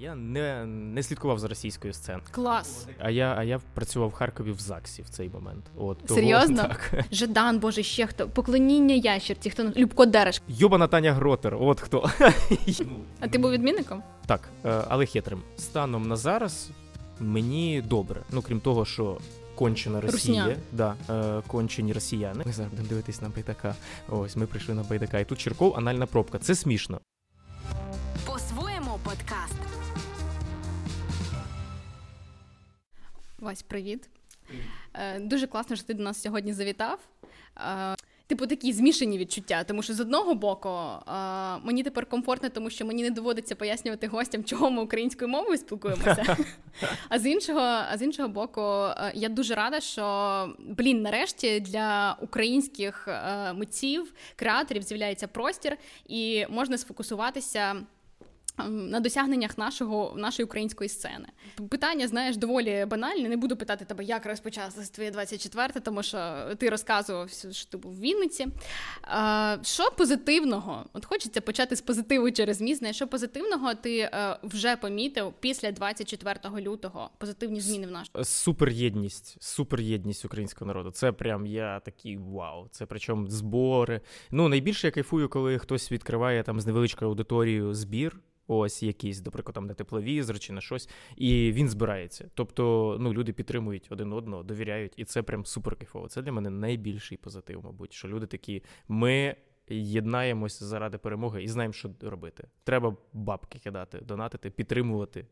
Я не не слідкував за російською сценою. Клас. А я а я працював в Харкові в ЗАГСі в цей момент. От того, Серйозно? Так. Жадан, боже, ще хто поклоніння ящерці, хто Любко Дереш. Йобана Таня Гротер, от хто. А ти був відмінником? Так, е, але хитрим. Станом на зараз мені добре. Ну крім того, що. Кончена Росія, Русня. да, е, кончені росіяни. Ми зараз будемо дивитись на байдака. Ось ми прийшли на байдака. І тут Черков анальна пробка. Це смішно. Вась, привіт. Е, Дуже класно, що ти до нас сьогодні завітав. Е, Типу такі змішані відчуття, тому що з одного боку е, мені тепер комфортно, тому що мені не доводиться пояснювати гостям, чого ми українською мовою спілкуємося. А з іншого, а з іншого боку, я дуже рада, що блін, нарешті для українських митців, креаторів з'являється простір, і можна сфокусуватися. Ем, На досягненнях нашого нашої української сцени питання, знаєш, доволі банальне. Не буду питати тебе, як розпочалося твоє 24, тому що ти розказував, що ти був в Вінниці. А, що позитивного? От хочеться почати з позитиву через міст. Знаєш, Що позитивного ти е, вже помітив після 24 лютого? Позитивні зміни в наш Суперєдність, суперєдність українського народу. Це прям я такий вау. Це причому збори. Ну найбільше я кайфую, коли хтось відкриває там з невеличкою аудиторією збір. Ось якийсь, до прикладу, там на тепловізор чи на щось, і він збирається. Тобто, ну люди підтримують один одного, довіряють, і це прям супер кайфово. Це для мене найбільший позитив, мабуть, що люди такі, ми єднаємось заради перемоги і знаємо, що робити. Треба бабки кидати, донатити, підтримувати.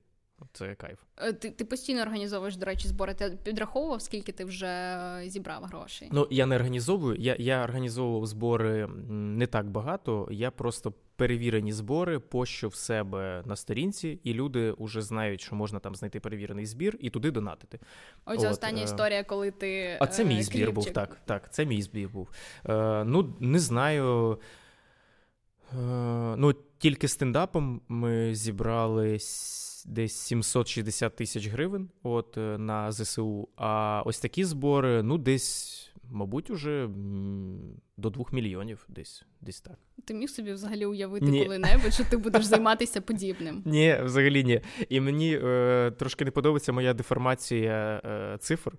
Це кайф. Е, ти, ти постійно організовуєш, до речі, збори. Ти підраховував, скільки ти вже е, зібрав грошей? Ну я не організовую. Я я організовував збори не так багато. Я просто перевірені збори пощу в себе на сторінці, і люди вже знають, що можна там знайти перевірений збір і туди донатити. Оця От, остання е, історія, коли ти А це мій е, збір був. Так, так, це мій збір був. Е, ну не знаю. Е, ну тільки стендапом ми зібрали с- десь 760 тисяч гривень от, е, на ЗСУ. А ось такі збори, ну, десь, мабуть, уже до 2 мільйонів, десь, десь так. Ти міг собі взагалі уявити Ні. коли-небудь, що ти будеш займатися подібним? Ні, взагалі ні. І мені е, трошки не подобається моя деформація е, цифр,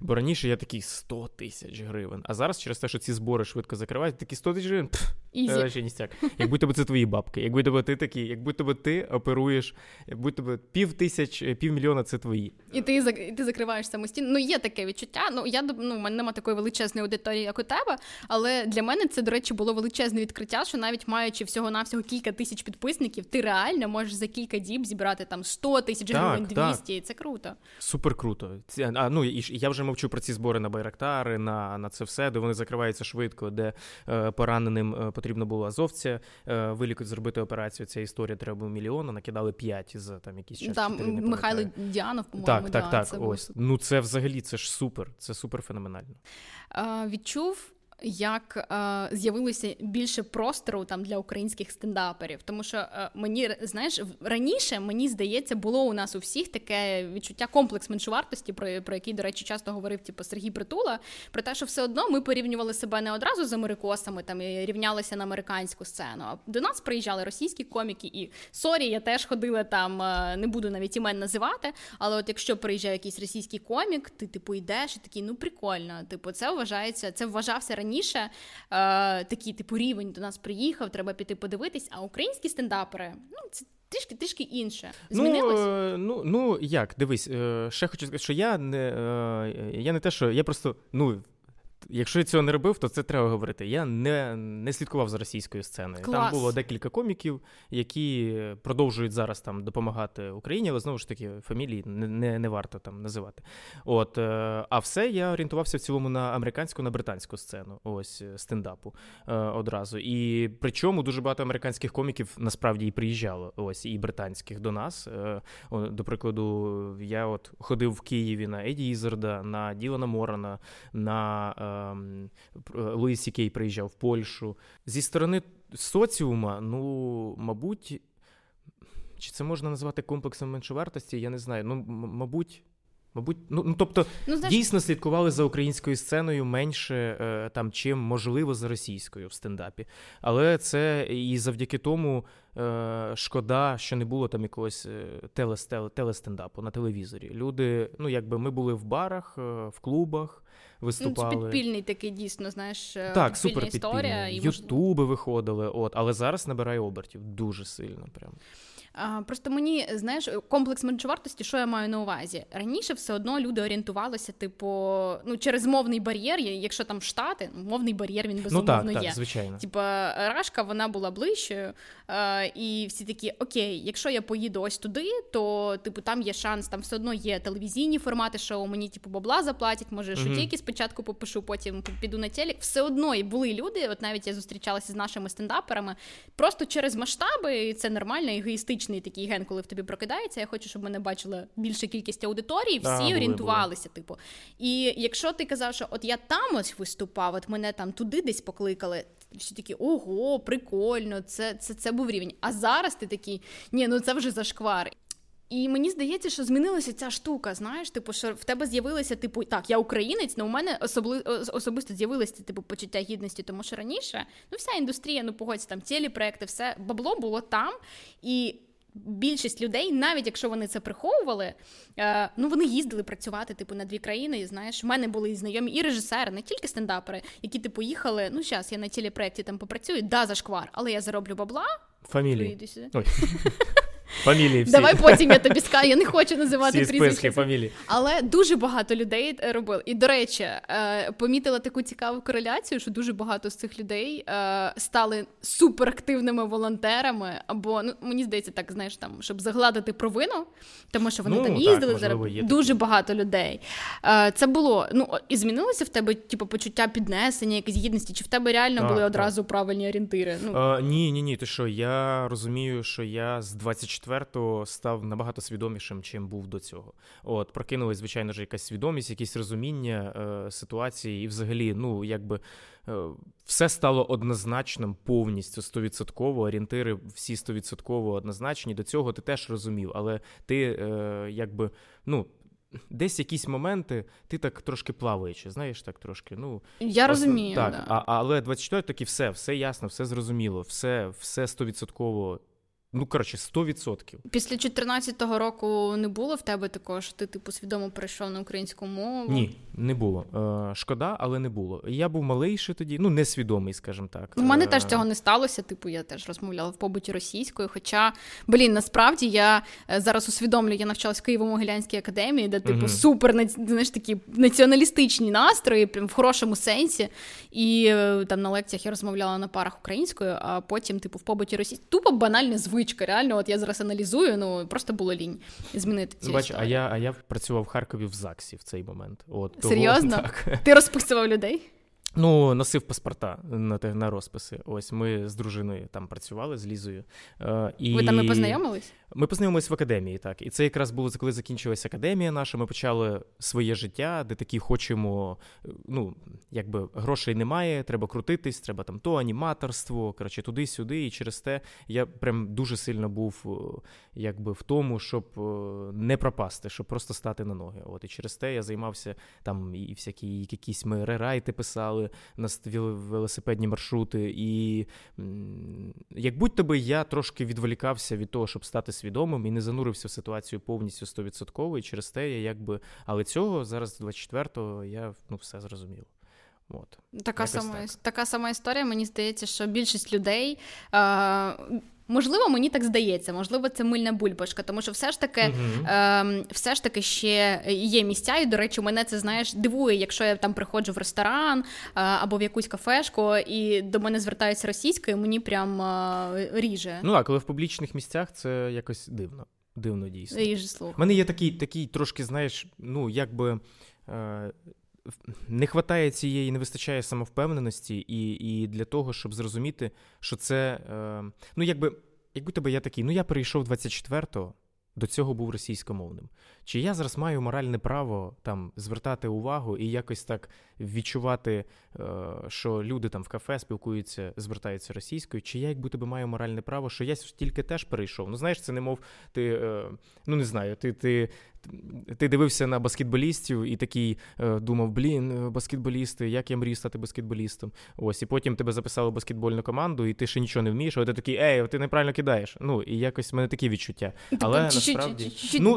бо раніше я такий 100 тисяч гривень. А зараз через те, що ці збори швидко закривають, такі 100 тисяч гривень. Е, ще ністяк. Як будь-то це твої бабки, як будь-то ти такий, як будь-то ти оперуєш, як будь-то пів тисяч, е, півмільйона це твої. І ти і ти закриваєш самостійно. Ну, є таке відчуття. Ну, я ну, в мене немає такої величезної аудиторії, як у тебе, але для мене це, до речі, було величезне відкриття, що навіть маючи всього-навсього кілька тисяч підписників, ти реально можеш за кілька діб зібрати там 100 тисяч Так, гривень, так. 200, і це круто. Супер круто. Ці- А ну і я вже мовчу про ці збори на байрактари, на, на це все, де вони закриваються швидко, де е, пораненим е, потрібно було азовця е, вилікувати, зробити операцію. Ця історія треба було мільйон, накидали 5 за там якісь час. Там чотири, Михайло. Діанов, по-моєму, Так, да, так, так. це Ось. Ну це взагалі це ж супер. Це супер феноменально. Е, відчув, як е, з'явилося більше простору там для українських стендаперів. Тому що е, мені знаєш, раніше мені здається, було у нас у всіх таке відчуття комплекс меншовартості, про, про який, до речі, часто говорив типу, Сергій Притула, про те, що все одно ми порівнювали себе не одразу з америкосами там і рівнялися на американську сцену. А до нас приїжджали російські коміки, і sorry, я теж ходила там, е, не буду навіть імен називати. Але от якщо приїжджає якийсь російський комік, ти типу йдеш і такий, ну прикольно. Типу, це вважається, це вважався раніше е, такий типу рівень до нас приїхав, треба піти подивитись. А українські стендапери, ну це трішки трішки інше. Змінилось? Ну, ну, ну як, дивись, е, ще хочу сказати, що я не, е, я не те, що я просто, ну. Якщо я цього не робив, то це треба говорити. Я не, не слідкував за російською сценою. Клас. Там було декілька коміків, які продовжують зараз там допомагати Україні, але знову ж таки фамілії не, не, не варто там називати. От, е, а все я орієнтувався в цілому на американську, на британську сцену, ось е, стендапу е, одразу. І причому дуже багато американських коміків насправді і приїжджало, ось і британських до нас. Е, о, До прикладу, я от ходив в Києві на Еді Ізарда, на Ділана Морана, на Луїс Сікей приїжджав в Польщу. Зі сторони соціума, ну, мабуть, чи це можна назвати комплексом меншовартості? Я не знаю. Ну, мабуть. Мабуть, ну ну тобто ну, знаєш... дійсно слідкували за українською сценою менше е, там, чим можливо за російською в стендапі. Але це і завдяки тому е, шкода, що не було там якогось е, телестендапу на телевізорі. Люди, ну якби ми були в барах, е, в клубах. Виступали. Ну, це підпільний такий дійсно, знаєш, е, так, супер історія. Ютуби виходили, от, але зараз набирає обертів дуже сильно. Прям. Просто мені знаєш, комплекс меншовартості, що я маю на увазі? Раніше все одно люди орієнтувалися, типу, ну через мовний бар'єр, якщо там штати, ну, мовний бар'єр він безумовно ну, так, є. Так, звичайно. Типа Рашка вона була ближчою, і всі такі, окей, якщо я поїду ось туди, то типу там є шанс, там все одно є телевізійні формати, шоу мені типу бабла заплатять, може mm-hmm. шутейки спочатку попишу, потім піду на телек. Все одно і були люди. От навіть я зустрічалася з нашими стендаперами, просто через масштаби, і це нормально, егоїстично біологічний такий ген, коли в тобі прокидається. Я хочу, щоб мене бачила більша кількість аудиторії, всі а, орієнтувалися. Були. Типу, і якщо ти казав, що от я там ось виступав, от мене там туди десь покликали. Всі такі, ого, прикольно, це це, це був рівень. А зараз ти такий, ні, ну це вже зашквар. І мені здається, що змінилася ця штука. Знаєш, типу, що в тебе з'явилося, типу, так, я українець, але у мене особли... особисто з'явилося типу почуття гідності, тому що раніше ну вся індустрія, ну погодься, там цілі проекти, все бабло було там. І більшість людей, навіть якщо вони це приховували, е, ну вони їздили працювати типу на дві країни. І знаєш, в мене були і знайомі і режисери, не тільки стендапери, які типу їхали. Ну, зараз я на тілі проєкті там попрацюю, да, зашквар, але я зароблю бабла. Фамілії. Ой. Фамілії всі. Давай потім я тобі скажу, я не хочу називати всі прізвища. фамілії. Але дуже багато людей е, робили. І, до речі, е, помітила таку цікаву кореляцію, що дуже багато з цих людей е, стали суперактивними волонтерами. Або ну мені здається, так знаєш, там щоб загладити провину, тому що вони ну, там їздили так, зараз. Дуже багато людей. Це було. Ну і змінилося в тебе, типу, почуття піднесення, якісь гідності, чи в тебе реально так, були так. одразу правильні орієнтири? Ну ні, ні, ні. Ти що я розумію, що я з 24 24-го став набагато свідомішим, чим був до цього. От прокинулась, звичайно ж, якась свідомість, якесь розуміння е, ситуації, і взагалі, ну якби е, все стало однозначним повністю стовідсотково. Орієнтири всі стовідсотково однозначні. До цього ти теж розумів, але ти е, якби ну. Десь якісь моменти ти так трошки плаваючи, знаєш, так трошки. ну... Я розумію. Так, да. а, Але 24 таки все, все ясно, все зрозуміло, все все стовідсотково Ну, коротше, 100%. Після 2014 року не було в тебе такого, що ти типу свідомо прийшов на українську мову? Ні, не було. Е, Шкода, але не було. Я був малий ще тоді, ну несвідомий, скажімо так. У мене е, теж цього не сталося. Типу, я теж розмовляла в побуті російською. Хоча, блін, насправді я е, зараз усвідомлюю, я навчалась в Києво-Могилянській академії, де типу угу. супер знаєш, такі націоналістичні настрої, прям в хорошому сенсі. І там на лекціях я розмовляла на парах українською, а потім, типу, в побуті російською. Тупо банальне звичайно звичка. Реально, от я зараз аналізую, ну просто було лінь змінити цю Бач, а я а я працював в Харкові в ЗАГСі в цей момент. От, Серйозно? Того, так. Ти розписував людей? Ну, носив паспорта на на розписи. Ось ми з дружиною там працювали з Лізою. Е, і... Ви там і познайомились? Ми познайомились в академії, так. І це якраз було коли закінчилася академія наша. Ми почали своє життя, де такі хочемо. Ну, якби грошей немає, треба крутитись, треба там то аніматорство, коротше, туди-сюди. І через те я прям дуже сильно був якби в тому, щоб не пропасти, щоб просто стати на ноги. От і через те я займався там і всякі якісь ми рерайти писали на велосипедні маршрути. І як будь-то би я трошки відволікався від того, щоб стати свідомим і не занурився в ситуацію повністю стовідсотково, і через те я якби. Але цього зараз, 24-го, я ну, все зрозумів. От. Така сама так. така сама історія. Мені здається, що більшість людей. Е- Можливо, мені так здається, можливо, це мильна бульбашка, тому що все ж таки uh-huh. е, все ж таки ще є місця, і, до речі, мене це знаєш дивує, якщо я там приходжу в ресторан е, або в якусь кафешку, і до мене звертаються російською, мені прям е, ріже. Ну так, коли в публічних місцях це якось дивно. Дивно дійсно. Ріже слух. У мене є такий, такий трошки, знаєш, ну якби. Не вистачає цієї, не вистачає самовпевненості, і і для того, щоб зрозуміти, що це. Е, ну, якби, якби тебе я такий, ну я перейшов 24-го, до цього був російськомовним. Чи я зараз маю моральне право там звертати увагу і якось так відчувати, е, що люди там в кафе спілкуються, звертаються російською, чи я якби тебе маю моральне право, що я тільки теж перейшов. Ну знаєш, це не мов ти, е, ну не знаю, ти ти ти дивився на баскетболістів і такий е, думав, блін, баскетболісти, як я мрію стати баскетболістом. Ось, і потім тебе записали в баскетбольну команду, і ти ще нічого не вмієш, а ти такий, ей, ти неправильно кидаєш. Ну, і якось в мене такі відчуття. Але насправді... Ну,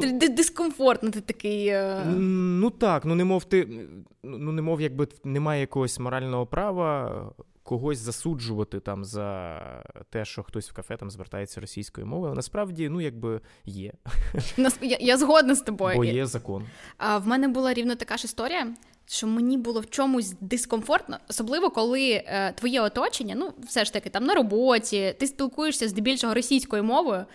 дискомфортно ти такий. Е. Ну так, ну не мов ти, ну не мов, якби немає якогось морального права когось засуджувати там за те, що хтось в кафе там звертається російською мовою. Насправді, ну якби є. Я, я згодна з тобою. Бо є закон. А в мене була рівно така ж історія. Що мені було в чомусь дискомфортно, особливо коли е, твоє оточення, ну все ж таки там на роботі, ти спілкуєшся здебільшого російською мовою,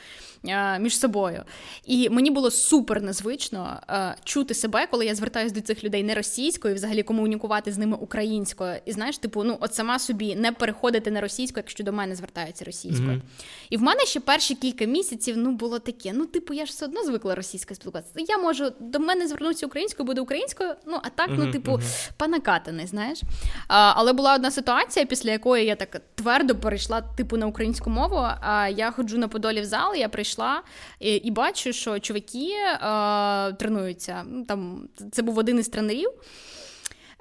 Е, між собою. І мені було супер незвично е, чути себе, коли я звертаюся до цих людей не російською, і взагалі комунікувати з ними українською. І знаєш, типу, ну от сама собі не переходити на російську, якщо до мене звертаються російською. Mm-hmm. І в мене ще перші кілька місяців ну було таке: ну, типу, я ж все одно звикла російською спілкуватися. Я можу до мене звернутися українською, буде українською. Ну а так, mm-hmm. ну типу, mm-hmm. панакатаний, знаєш. А, Але була одна ситуація, після якої я так твердо перейшла, типу, на українську мову. А я ходжу на Подолі в зал, я прийшла і, і бачу, що чуваки е, тренуються. Ну, там, Це був один із тренерів.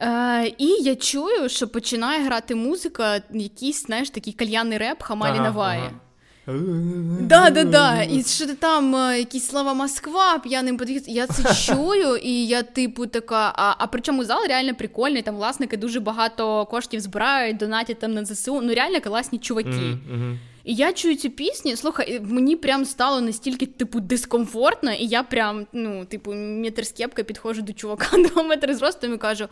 Е, І я чую, що починає грати музика, якийсь, знаєш, такий кальянний реп Хамалі ага, Наваї. Ага. Да, да, да. І що ти там е, якісь слова Москва, п'яним подихід. Я це чую, і я, типу, така. А а причому зал реально прикольний. Там власники дуже багато коштів збирають, донатять там на ЗСУ. Ну реально класні чуваки. Mm-hmm. І я чую цю пісню, слухай, мені прям стало настільки, типу, дискомфортно, і я прям, ну, типу, метр з кепка підходжу до чувака два метри зростом і кажу: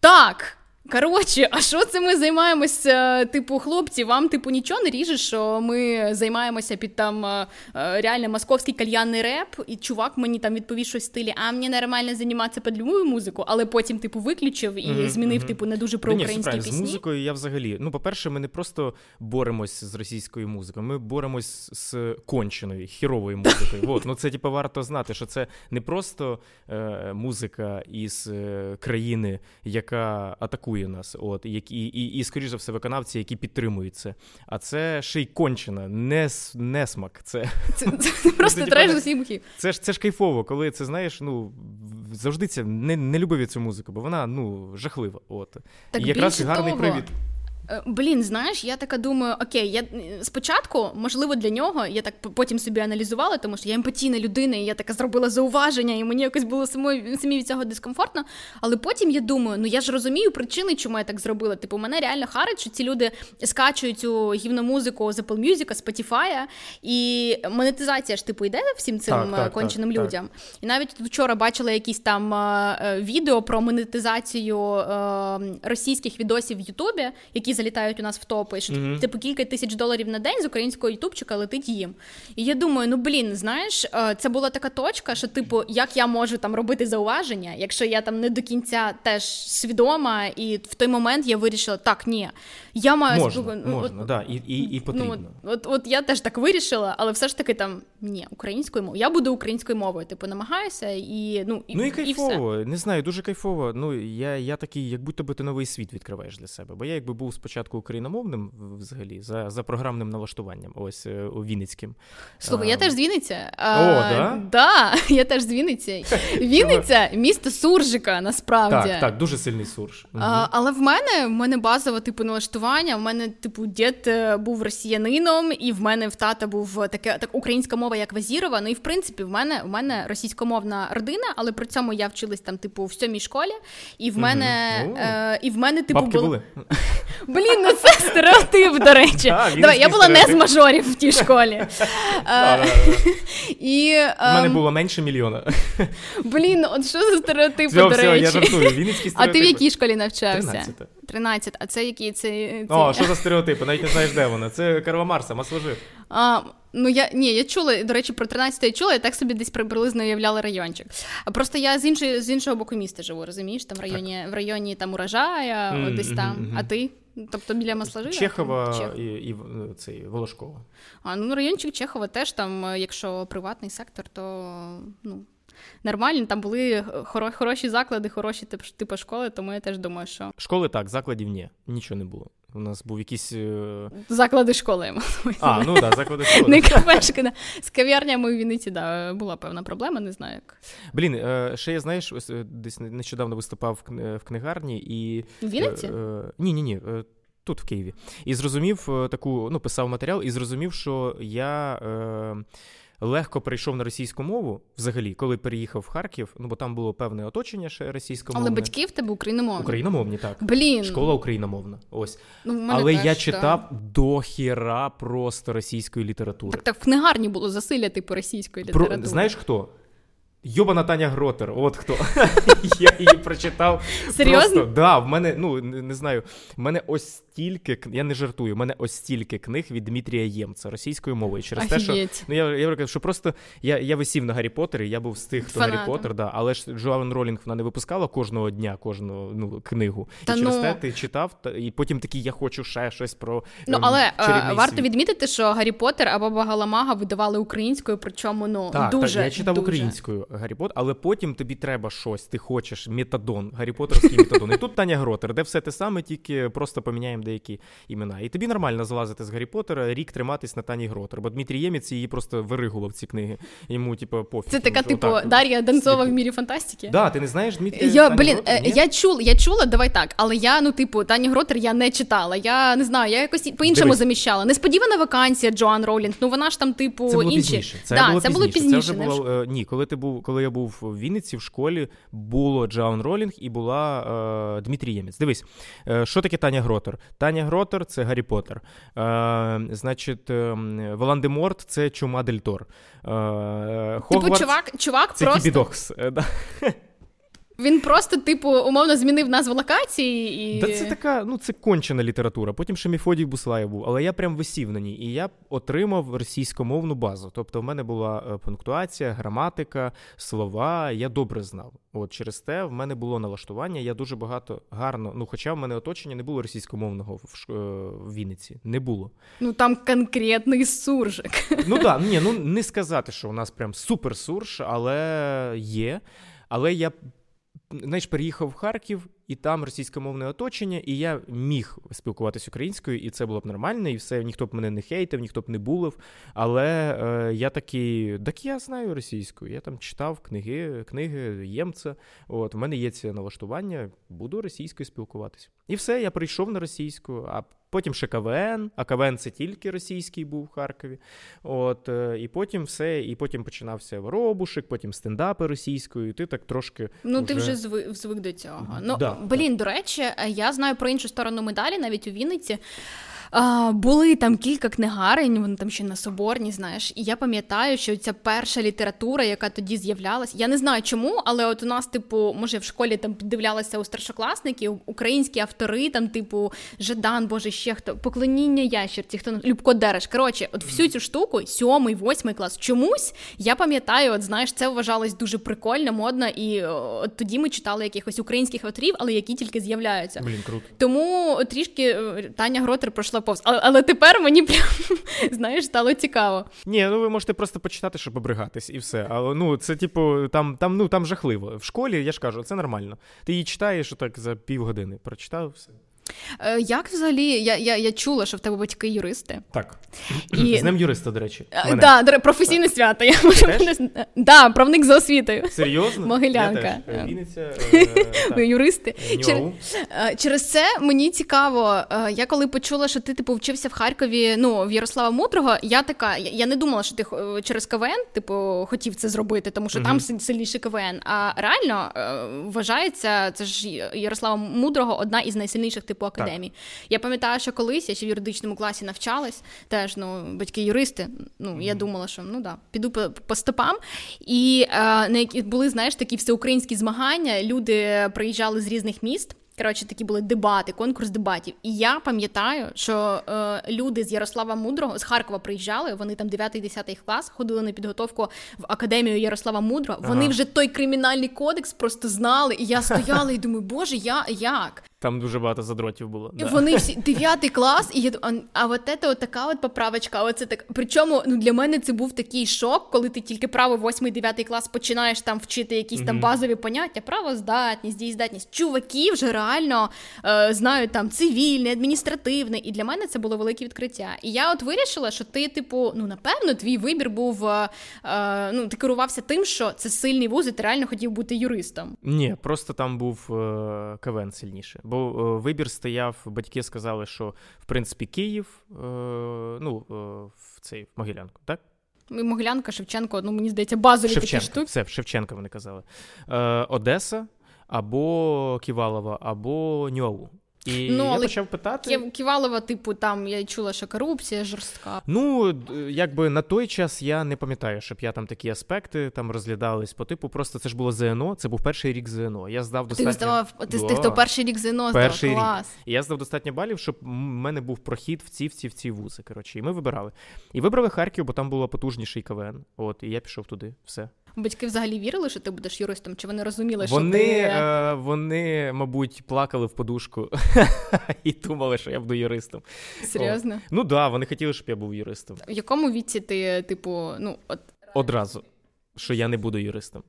так. Коротше, а що це ми займаємося? Типу, хлопці, вам типу нічого не ріже, що ми займаємося під там е, е, реально московський кальянний реп, і чувак мені там відповів щось в стилі, а мені нормально займатися під любую музику, але потім, типу, виключив і mm-hmm, змінив, mm-hmm. типу, не дуже проукраїнські пісні. З музикою я взагалі. Ну, по-перше, ми не просто боремось з російською музикою, ми боремось з конченою, хіровою музикою. От, ну це типу, варто знати, що це не просто е, музика із країни, яка атакує атакує нас, от які і, і, і скоріше за все, виконавці, які підтримують це. А це ще й кончена, не, смак. Це це, це просто треш з усіх боків. Це ж це ж кайфово, коли це знаєш, ну завжди це не не любив цю музику, бо вона ну жахлива. От так і якраз гарний того. привід. Е, блін, знаєш, я така думаю, окей, я спочатку, можливо, для нього я так потім собі аналізувала, тому що я емпатійна людина, і я така зробила зауваження, і мені якось було самої самі від цього дискомфортно. Але потім я думаю, ну я ж розумію причини, чому я так зробила. Типу, мене реально харить, що ці люди скачують цю гівну музику з Apple Music, Spotify, і монетизація ж типу йде всім цим так, так, конченим так, людям. І навіть тут вчора бачила якісь там е, відео про монетизацію е, російських відосів в Ютубі, які залітають у нас в топи, що mm-hmm. типу кілька тисяч доларів на день з українського ютубчика летить їм. І я думаю, ну блін, знаєш, е, це була така точка, що, типу, як я можу там робити зауваження, якщо я там не до кінця теж свідома, і в той момент я вирішила, так, ні, я маю можна, спілку... Ну, можна, от, да, і і, і ну, потрібно. Ну, от, от я теж так вирішила, але все ж таки там ні, українською мовою. Я буду українською мовою, типу, намагаюся і ну і, ну, і кайфово, і все. не знаю, дуже кайфово. Ну я я такий, як будто би ти новий світ відкриваєш для себе. Бо я якби був спочатку україномовним взагалі за за програмним налаштуванням, ось е, у Вінницьким. Слухай, а, я теж з Вінниця. А, О, да? Да, я теж з Вінниці. Вінниця місто суржика, насправді. Так, так, дуже сильний сурж. А, Але в мене в мене базове типу налаштування. В мене, типу, дід е, був росіянином, і в мене в тата був таке так українська мова, як Вазірова. Ну і в принципі, в мене в мене російськомовна родина, але при цьому я вчилась там, типу, в сьомій школі, і в мене е, і в мене типу Бабки були. Блін, ну це стереотип, до речі. Давай, Я була не з мажорів в тій школі. І У мене було менше мільйона. Блін, от що за стереотипи, до речі? А ти в якій школі навчався? 13. 13. А це які? Це, О, що за стереотипи? Навіть не знаєш, де вона. Це Карла Марса, масложив. А, Ну, я ні, я чула, до речі, про 13 я чула, я так собі десь приблизно уявляла райончик. Просто я з іншої, з іншого боку міста живу, розумієш? Там в районі в районі там урожая, mm-hmm, десь там. Mm-hmm. А ти? Тобто біля масажира? Чехова Чех. і і цей Волошкова. А ну райончик Чехова теж там, якщо приватний сектор, то ну нормально. Там були хоро- хороші заклади, хороші типу школи, тому я теж думаю, що. Школи так, закладів ні, нічого не було. У нас був якийсь. Е... Заклади школи. я А, ну так, да, заклади школи. Не кафешки. Да. З кав'ярнями в Вінниці, да, була певна проблема, не знаю як. Блін, е, ще я знаєш, ось е, десь нещодавно виступав в книгарні і. В Вінниці? Ні, ні, ні. Тут в Києві. І зрозумів таку, ну, писав матеріал, і зрозумів, що я. Е, легко перейшов на російську мову взагалі, коли переїхав в Харків, ну бо там було певне оточення ще російськомовне. Але батьки в тебе україномовні? Україномовні, так. Блін. Школа україномовна. Ось. Ну, Але теж, я читав да. до хіра просто російської літератури. Так так в книгарні було засилля типу російської літератури. Про, Знаєш хто? Йобана Таня Гротер, от хто. Я її прочитав. Серйозно? Просто, да, в мене, ну не знаю, в мене ось стільки, я не жартую, в мене ось стільки книг від Дмитрія Ємца російською мовою. Через те, що ну я я кажу, що просто я я висів на Гаррі Поттері, я був з тих, хто Гаррі Поттер, да, але ж Джоан Ролінг вона не випускала кожного дня кожну ну, книгу. Та і через ну... те ти читав, та, і потім такий я хочу ще щось про. Ну, ем, але а, варто світ. відмітити, що Гаррі Поттер Абабагаламага видавали українською, причому ну так, дуже. Так, я читав дуже. українською. Гаррі Поттер, але потім тобі треба щось, ти хочеш метадон, Гаррі Поттерський метадон. І тут Таня Гротер, де все те саме, тільки просто поміняємо деякі імена. І тобі нормально злазити з Гаррі Поттера, рік триматись на Тані Гротер. Бо Дмитрій Ємець її просто виригував ці книги. Йому, типу, пофіг. Це така, типу, Дар'я Донцова в мірі фантастики. Да, ти не знаєш Дмитрія Я, блін? Е, я чула, я чула, давай так, але я, ну, типу, Тані Гротер я не читала. Я не знаю, я якось по-іншому заміщала. Несподівана вакансія Джоан Ролінг. Ну вона ж там, типу, це було інші. Пізніше. Це да, було це пізніше. було пізніше. Це вже було, е, ні, коли ти був, коли я був в Вінниці в школі, було Джоан Ролінг і була е, Дмитрій Ємець. Дивись, е, що таке Таня Гротер? Таня Гротер це Гаррі Поттер. Е, Значить, е, Волан-де-Морт – це Чума-дель-Торт. Е, Хогвартс, Типу, чувак, чувак це просто... Тібідохс. Він просто, типу, умовно змінив назву локації. і... Да це така, ну це кончена література. Потім ще Мефодій Буслаєв був, але я прям висів на ній. І я отримав російськомовну базу. Тобто, в мене була е, пунктуація, граматика, слова. Я добре знав. От через те в мене було налаштування. Я дуже багато гарно. Ну, хоча в мене оточення не було російськомовного в, е, в Вінниці. Не було. Ну там конкретний суржик. Ну так, ні, ну не сказати, що у нас прям супер сурж, але є. Але я знаєш, переїхав в Харків, і там російськомовне оточення, і я міг спілкуватися українською, і це було б нормально, і все, ніхто б мене не хейтив, ніхто б не булив. Але е, я такий, так я знаю російську. Я там читав книги, книги Ємця. От, в мене є це налаштування, буду російською спілкуватися. І все, я прийшов на російську. а Потім ще КВН, а КВН це тільки російський був в Харкові. От, е, І потім все, і потім починався Воробушек, потім стендапи російською, і ти так трошки. Ну, вже... ти вже звик, звик до цього. Ну, да, Блін, до речі, я знаю про іншу сторону медалі, навіть у Вінниці. А, Були там кілька книгарень, вони там ще на соборні, знаєш. І я пам'ятаю, що ця перша література, яка тоді з'являлася, я не знаю чому, але от у нас, типу, може, в школі там піддивлялися у старшокласників, українські автори, там, типу, Жадан, Боже, ще хто, поклоніння ящерці, хто Любко Дереш. Коротше, от всю цю штуку, сьомий, восьмий клас, чомусь я пам'ятаю, от знаєш, це вважалось дуже прикольно, модно, і от тоді ми читали якихось українських авторів, але які тільки з'являються. Блін, круто. Тому трішки е, Таня Гротер пройшла повз. Але, але тепер мені прям знаєш, стало цікаво. Ні, ну ви можете просто почитати, щоб обригатись, і все. Але ну це, типу, там там, ну, там жахливо. В школі я ж кажу, це нормально. Ти її читаєш так за півгодини. Прочитав все. Е, як взагалі я я, я чула, що в тебе батьки юристи? Так. І... З ним юриста, до речі. Так, да, професійне свято. Я можу да, правник за освітою. Серйозно? Могилянка. Я теж. Вінниця, е, Юристи. Чер... Через це мені цікаво. Я коли почула, що ти типу вчився в Харкові, ну, в Ярослава Мудрого, я така, я не думала, що ти через КВН, типу, хотів це зробити, тому що угу. там сильніший КВН. А реально вважається, це ж Ярослава Мудрого одна із найсильніших типу академії. Так. Я пам'ятаю, що колись я ще в юридичному класі навчалась, теж ну, батьки юристи. Ну, mm-hmm. я думала, що ну да, піду по, по стопам. І е, на які були, знаєш, такі всеукраїнські змагання. Люди приїжджали з різних міст. Коротше, такі були дебати, конкурс дебатів. І я пам'ятаю, що е, люди з Ярослава Мудрого з Харкова приїжджали. Вони там 9-10 клас ходили на підготовку в академію Ярослава Мудрого. Вони ага. вже той кримінальний кодекс просто знали. І я стояла і думаю, боже, я як? Там дуже багато задротів було. Да. Вони всі дев'ятий клас, і я а, а от це от така от поправочка. Оце так. Причому ну для мене це був такий шок, коли ти тільки право восьмий, дев'ятий клас починаєш там вчити якісь mm-hmm. там базові поняття, правоздатність, дієздатність. Чуваки вже реально е, знають там цивільне, адміністративне. І для мене це було велике відкриття. І я от вирішила, що ти, типу, ну напевно, твій вибір був. Е, е, ну, ти керувався тим, що це сильний вуз, і ти реально хотів бути юристом. Ні, просто там був е, КВН сильніше. Бо е, вибір стояв, батьки сказали, що в принципі Київ, е, ну в цей в Могилянку, так? Могилянка, Шевченко, ну мені здається, базові Шевченко, такі штуки. Все, Шевченка вони казали. Одеса або Ківалова, або Ньову. І ну, я почав питати. Ківалова, типу, там я чула, що корупція жорстка. Ну, якби на той час я не пам'ятаю, щоб я там такі аспекти там розглядались по типу. Просто це ж було ЗНО, це був перший рік ЗНО. Я здав достатньо... Ти здавав ти з тих, хто перший рік ЗНО здав, перший клас. Рік. І я здав достатньо балів, щоб в мене був прохід в ці в ці в ці вузи. Коротше, і ми вибирали. І вибрали Харків, бо там було потужніший КВН. От, і я пішов туди. Все. Батьки взагалі вірили, що ти будеш юристом? Чи вони розуміли, що вони, ти... е, вони, мабуть, плакали в подушку і думали, що я буду юристом. Серйозно? О. Ну так, да, вони хотіли, щоб я був юристом. В якому віці ти, типу, ну от одразу, що я не буду юристом.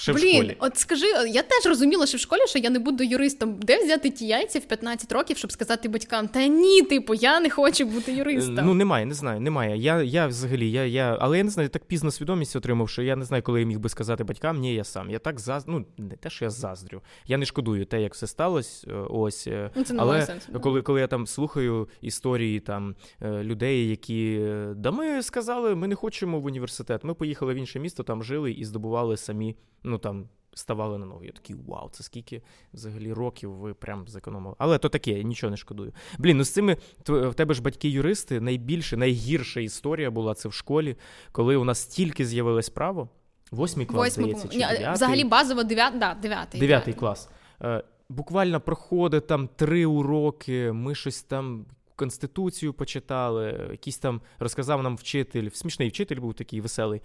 Ще Блін, в школі. от скажи, я теж розуміла, що в школі що я не буду юристом. Де взяти ті яйця в 15 років, щоб сказати батькам, та ні, типу, я не хочу бути юристом. Ну немає, не знаю, немає. Я я взагалі, я, я, але я не знаю, так пізно свідомість отримав, що я не знаю, коли я міг би сказати батькам, ні, я сам. Я так заз... ну не те, що я заздрю. Я не шкодую те, як все сталося. Е, ось е, ну, це але сенсу, коли коли я там слухаю історії там е, людей, які да ми сказали, ми не хочемо в університет. Ми поїхали в інше місто, там жили і здобували самі, ну там ставали на ноги. Я такий вау, це скільки взагалі років ви прям зекономили. Але то таке, я нічого не шкодую. Блін, ну з цими в тебе ж батьки-юристи найбільше, найгірша історія була це в школі, коли у нас тільки з'явилось право. Восьмий клас, Восьмий, здається, чи дев'ятий? Взагалі базово дев'ят, да, дев'ятий. Дев'ятий клас. Е, буквально проходить там три уроки, ми щось там Конституцію почитали, якийсь там розказав нам вчитель, смішний вчитель був такий веселий.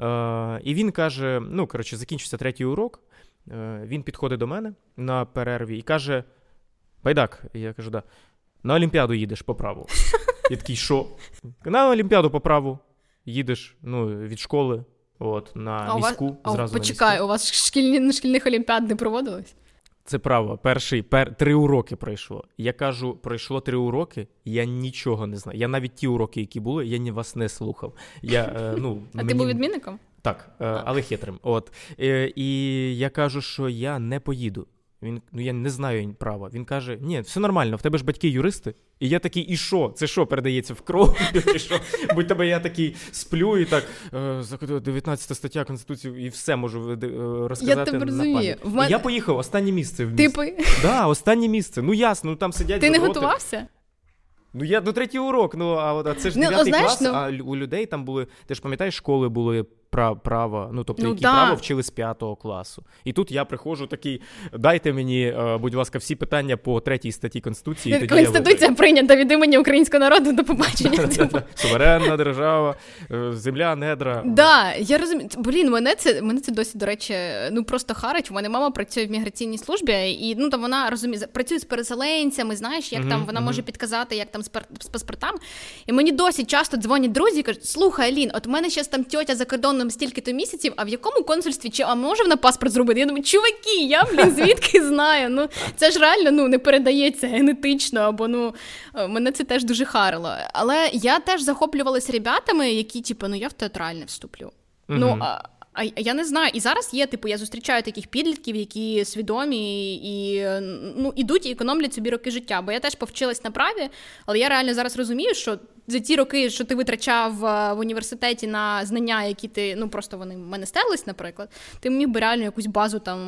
Е, І він каже: ну, коротше, закінчився третій урок. Е, Він підходить до мене на перерві і каже: Байдак, я кажу, да, на Олімпіаду їдеш по праву. Я такий, що? На Олімпіаду по праву їдеш ну, від школи. От, на а міську. У вас, зразу а, почекай, на у вас шкільні, шкільних олімпіад не проводилось? Це право. Перший пер три уроки пройшло. Я кажу, пройшло три уроки, я нічого не знаю. Я навіть ті уроки, які були, я ні вас не слухав. Я, е, ну, А мені... ти був відмінником? Так, е, але хитрим. От. Е, і я кажу, що я не поїду. Він ну я не знаю права. Він каже: Ні, все нормально, в тебе ж батьки юристи. І я такий, і що? Це що передається в кров? Що? Будь тебе я такий сплю і так 19 стаття Конституції, і все можу е, розказати. Я тебе розумію. Я поїхав останнє місце в. Типи? Да, останнє місце. Ну ясно, ну там сидять. Ти не готувався? Ну, я до третій урок, ну а це ж ну, дев'ятий клас, ну... а у людей там були, ти ж пам'ятаєш, школи були право, ну тобто, ну, які да. право вчили з п'ятого класу. І тут я приходжу такий: дайте мені, е, будь ласка, всі питання по третій статті Конституції. Тоді Конституція я... прийнята від імені українського народу до побачення. Суверенна держава, е, земля, недра. Да, я розумію. Блін, мене це мене це досі, до речі, ну просто харить. У мене мама працює в міграційній службі, і ну там вона розуміє, працює з переселенцями, знаєш, як там вона може підказати, як там з паспортами. І мені досі часто дзвонять друзі і кажуть: слухай, Алін, от у мене ще там тьотя за кордоном нам стільки-то місяців, а в якому консульстві чи а може вона паспорт зробити? Я думаю, чуваки, я блін, звідки знаю? Ну це ж реально ну не передається генетично, або ну е, мене це теж дуже харило. Але я теж захоплювалася ребятами, які, типу, ну я в театральне вступлю. Mm-hmm. Ну а а я не знаю, і зараз є, типу, я зустрічаю таких підлітків, які свідомі і ну, ідуть і економлять собі роки життя. Бо я теж повчилась на праві, але я реально зараз розумію, що за ті роки, що ти витрачав е, в університеті на знання, які ти ну просто вони в мене стелись, наприклад, ти міг би реально якусь базу там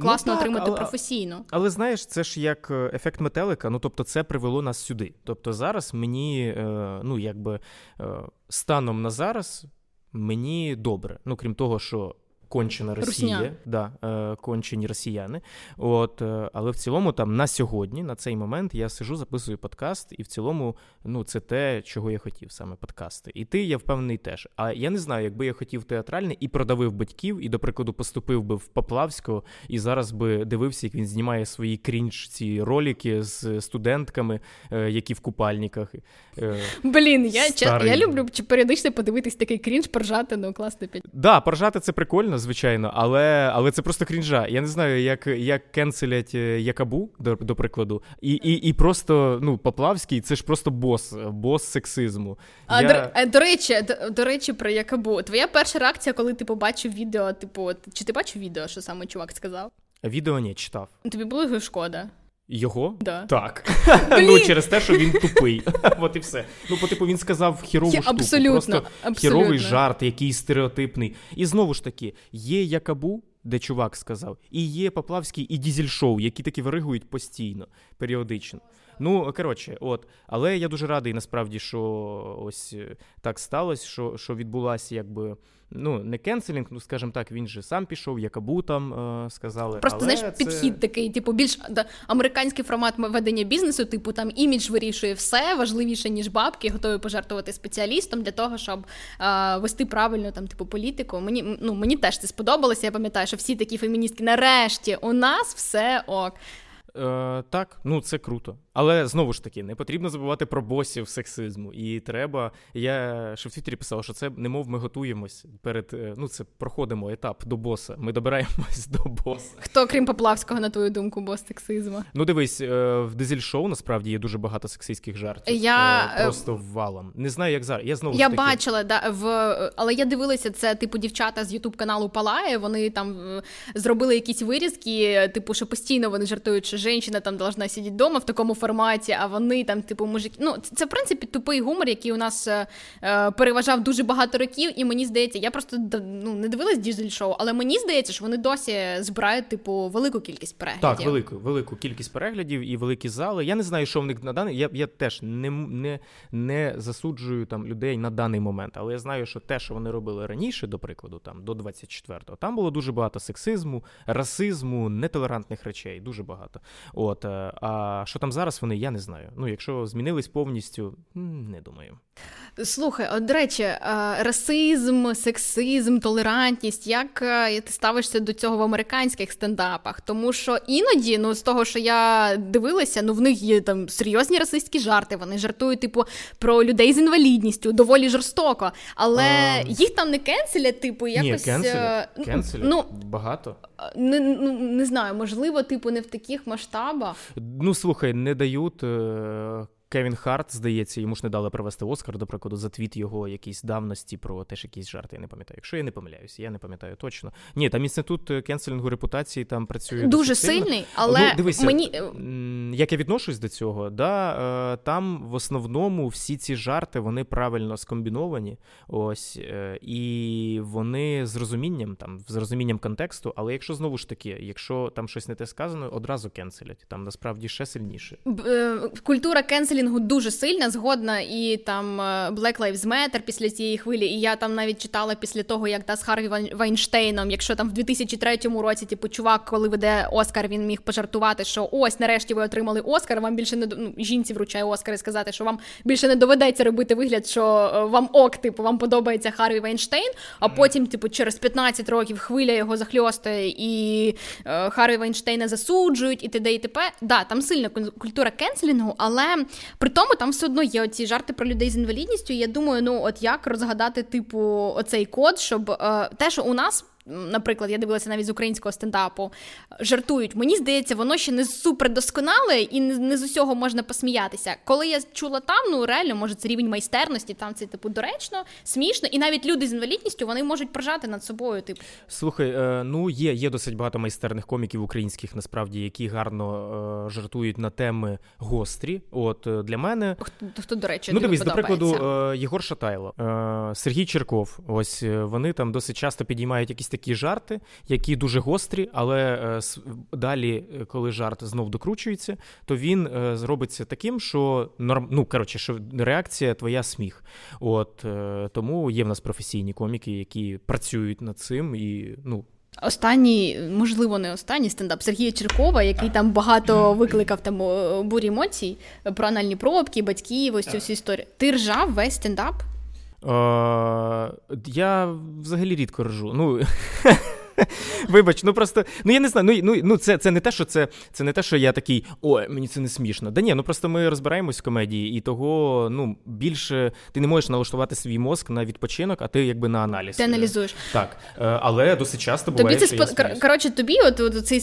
класно ну, так, отримати але, професійно. Але знаєш, це ж як е, ефект метелика. Ну тобто, це привело нас сюди. Тобто, зараз мені, е, ну якби станом на зараз мені добре. Ну крім того, що кончена Росія, Русня. да, е, кончені росіяни. От, е, але в цілому, там на сьогодні, на цей момент, я сижу, записую подкаст, і в цілому, ну, це те, чого я хотів, саме подкасти. І ти, я впевнений, теж. А я не знаю, якби я хотів театральне і продавив батьків, і, до прикладу, поступив би в Поплавського, і зараз би дивився, як він знімає свої крінж ці ролики з студентками, е, які в купальниках. Блін, я Старий. я люблю чи- періодично подивитись такий крінж, поржати, ну класно п'ять. Да, поржати це прикольно, звичайно, але, але це просто крінжа. Я не знаю, як, як кенселять е, Якабу, до, до прикладу, і, і, і просто ну, Поплавський це ж просто бос, бос сексизму. А, Я... до, е, до речі, до, до речі, про Якабу. Твоя перша реакція, коли ти побачив відео, типу, чи ти бачив відео, що саме чувак сказав? Відео не читав. Тобі було його шкода? Його? Да. Так. Блін! ну, через те, що він тупий. От і все. Ну, по типу, він сказав хірову Хі- штуку. абсолютно, Просто абсолютно. хіровий жарт, який стереотипний. І знову ж таки, є Якабу, де чувак сказав, і є Поплавський і Дізель-шоу, які такі виригують постійно, періодично. Ну, коротше, от. Але я дуже радий насправді, що ось е, так сталося, що, що відбулася якби. Ну, не canceling, ну скажімо так, він же сам пішов, Якобу там е, сказали. Просто але знаєш, це... підхід такий, типу, більш да, американський формат ведення бізнесу, типу там імідж вирішує все важливіше, ніж бабки, готові пожертвувати спеціалістом для того, щоб а, вести правильно там, типу, політику. Мені ну мені теж це сподобалося. Я пам'ятаю, що всі такі феміністки нарешті у нас все ок. Е, так, ну це круто. Але знову ж таки, не потрібно забувати про босів сексизму. І треба. Я ще в Твіттері писав, що це немов ми готуємось перед. е, Ну, це проходимо етап до боса. Ми добираємось до боса. Хто, крім Поплавського, на твою думку, бос сексизму? Ну, дивись, е, в дизель-шоу насправді є дуже багато сексистських жартів. Я, Е, просто валом. Не знаю, як зараз. Я знову Я ж таки... бачила, да, в але я дивилася це, типу, дівчата з Ютуб каналу Палає. Вони там зробили якісь вирізки, типу, що постійно вони жартують, що жінка там должна сидіти вдома в такому форматі, а вони там, типу, мужики. Ну, це, в принципі тупий гумор, який у нас е, е, переважав дуже багато років, і мені здається, я просто ну, не дивилась дізель шоу, але мені здається, що вони досі збирають, типу, велику кількість переглядів. Так, велику, велику кількість переглядів і великі зали. Я не знаю, що в них на даний. Я, я теж не, не, не засуджую там людей на даний момент, але я знаю, що те, що вони робили раніше, до прикладу, там до 24-го, там було дуже багато сексизму, расизму, нетолерантних речей, дуже багато. От, е, а що там зараз вони, я не знаю. Ну, якщо змінились повністю, не думаю. Слухай, от, до речі, е, расизм, сексизм, толерантність. Як е, ти ставишся до цього в американських стендапах? Тому що іноді, ну з того, що я дивилася, ну в них є там серйозні расистські жарти. Вони жартують, типу, про людей з інвалідністю, доволі жорстоко. Але А. їх там не кенселять, типу, якось Ні, кенселять, е, кенселять ну багато. не, ну не знаю, можливо, типу, не в таких масштабах. Ну, слухай, не дають. Кевін Харт, здається, йому ж не дали привезти Оскар, до прикладу, за твіт його якісь давності про теж якісь жарти. Я не пам'ятаю. Якщо я не помиляюся, я не пам'ятаю точно. Ні, там інститут е, кенселінгу репутації там працює Дуже сильно. сильний, але ну, дивися, мені як я відношусь до цього, да, е, там в основному всі ці жарти вони правильно скомбіновані. Ось е, і вони з розумінням, там з розумінням контексту. Але якщо знову ж таки, якщо там щось не те сказано, одразу кенселять. Там насправді ще сильніше. Б- е, кенселінгу дуже сильна, згодна, і там е, Black Lives Matter після цієї хвилі. І я там навіть читала після того, як та з Харві Вайнштейном, якщо там в 2003 році, типу, чувак, коли веде Оскар, він міг пожартувати, що ось нарешті ви отримали Оскар. Вам більше не ну, жінці вручає Оскар і сказати, що вам більше не доведеться робити вигляд, що е, вам ок, типу, вам подобається Харві Вайнштейн. А потім, типу, через 15 років хвиля його захльостує, і е, Харві Вайнштейна засуджують, і т.д. і т.п. Да, там сильна культура кенселінгу, але при тому там все одно є оці жарти про людей з інвалідністю. І я думаю, ну от як розгадати, типу, оцей код, щоб е, те, що у нас. Наприклад, я дивилася навіть з українського стендапу, жартують. Мені здається, воно ще не супер досконале і не, з усього можна посміятися. Коли я чула там, ну реально, може, це рівень майстерності, там це типу доречно, смішно, і навіть люди з інвалідністю вони можуть прожати над собою. Типу, Слухай, е, ну є, є досить багато майстерних коміків українських, насправді, які гарно е, жартують на теми гострі. От е, для мене хто, хто до речі, ну дивись, до прикладу, Єгор Шатайло, Сергій Черков. Ось вони там досить часто підіймають якісь такі жарти, які дуже гострі, але е, далі, е, коли жарт знов докручується, то він е, зробиться таким, що норм... ну, коротше, що реакція твоя сміх. От Тому є в нас професійні коміки, які працюють над цим і ну. Останній, можливо, не останній стендап Сергія Черкова, який там багато викликав там бурі емоцій про анальні пробки, батьків, ось цю всю історію. Ти ржав весь стендап? Е, Я взагалі рідко ржу. Ну, Вибач, ну просто ну я не знаю. Ну ну, ну це це не те, що це це не те, що я такий, ой, мені це не смішно. Да ні, ну просто ми розбираємось в комедії, і того ну більше ти не можеш налаштувати свій мозк на відпочинок, а ти якби на аналіз. Ти аналізуєш. Так, е, але досить часто буває. Тобі це що спо... я коротше, тобі, от, от цей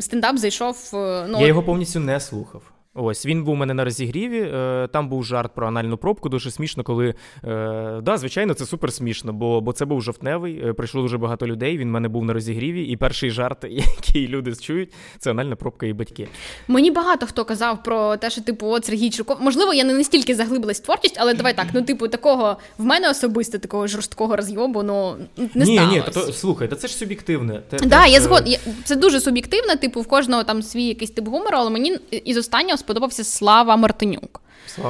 стендап зайшов. Е, ну я його повністю не слухав. Ось він був у мене на розігріві. Е, там був жарт про анальну пробку. Дуже смішно, коли е, да, звичайно, це супер смішно, бо бо це був жовтневий. Е, прийшло дуже багато людей. Він в мене був на розігріві, і перший жарт, який люди чують, це анальна пробка і батьки. Мені багато хто казав про те, що типу, от Сергій Чурков. Можливо, я не настільки заглибилась в творчість, але давай так. Ну, типу, такого в мене особисто такого жорсткого розйобу, ну не ні, сталося. Ні, то, слухай, та це ж суб'єктивне. Так, да, я згод. Це дуже суб'єктивне. Типу, в кожного там свій якийсь тип гумору, але мені із останнього сподобався Слава Мартинюк.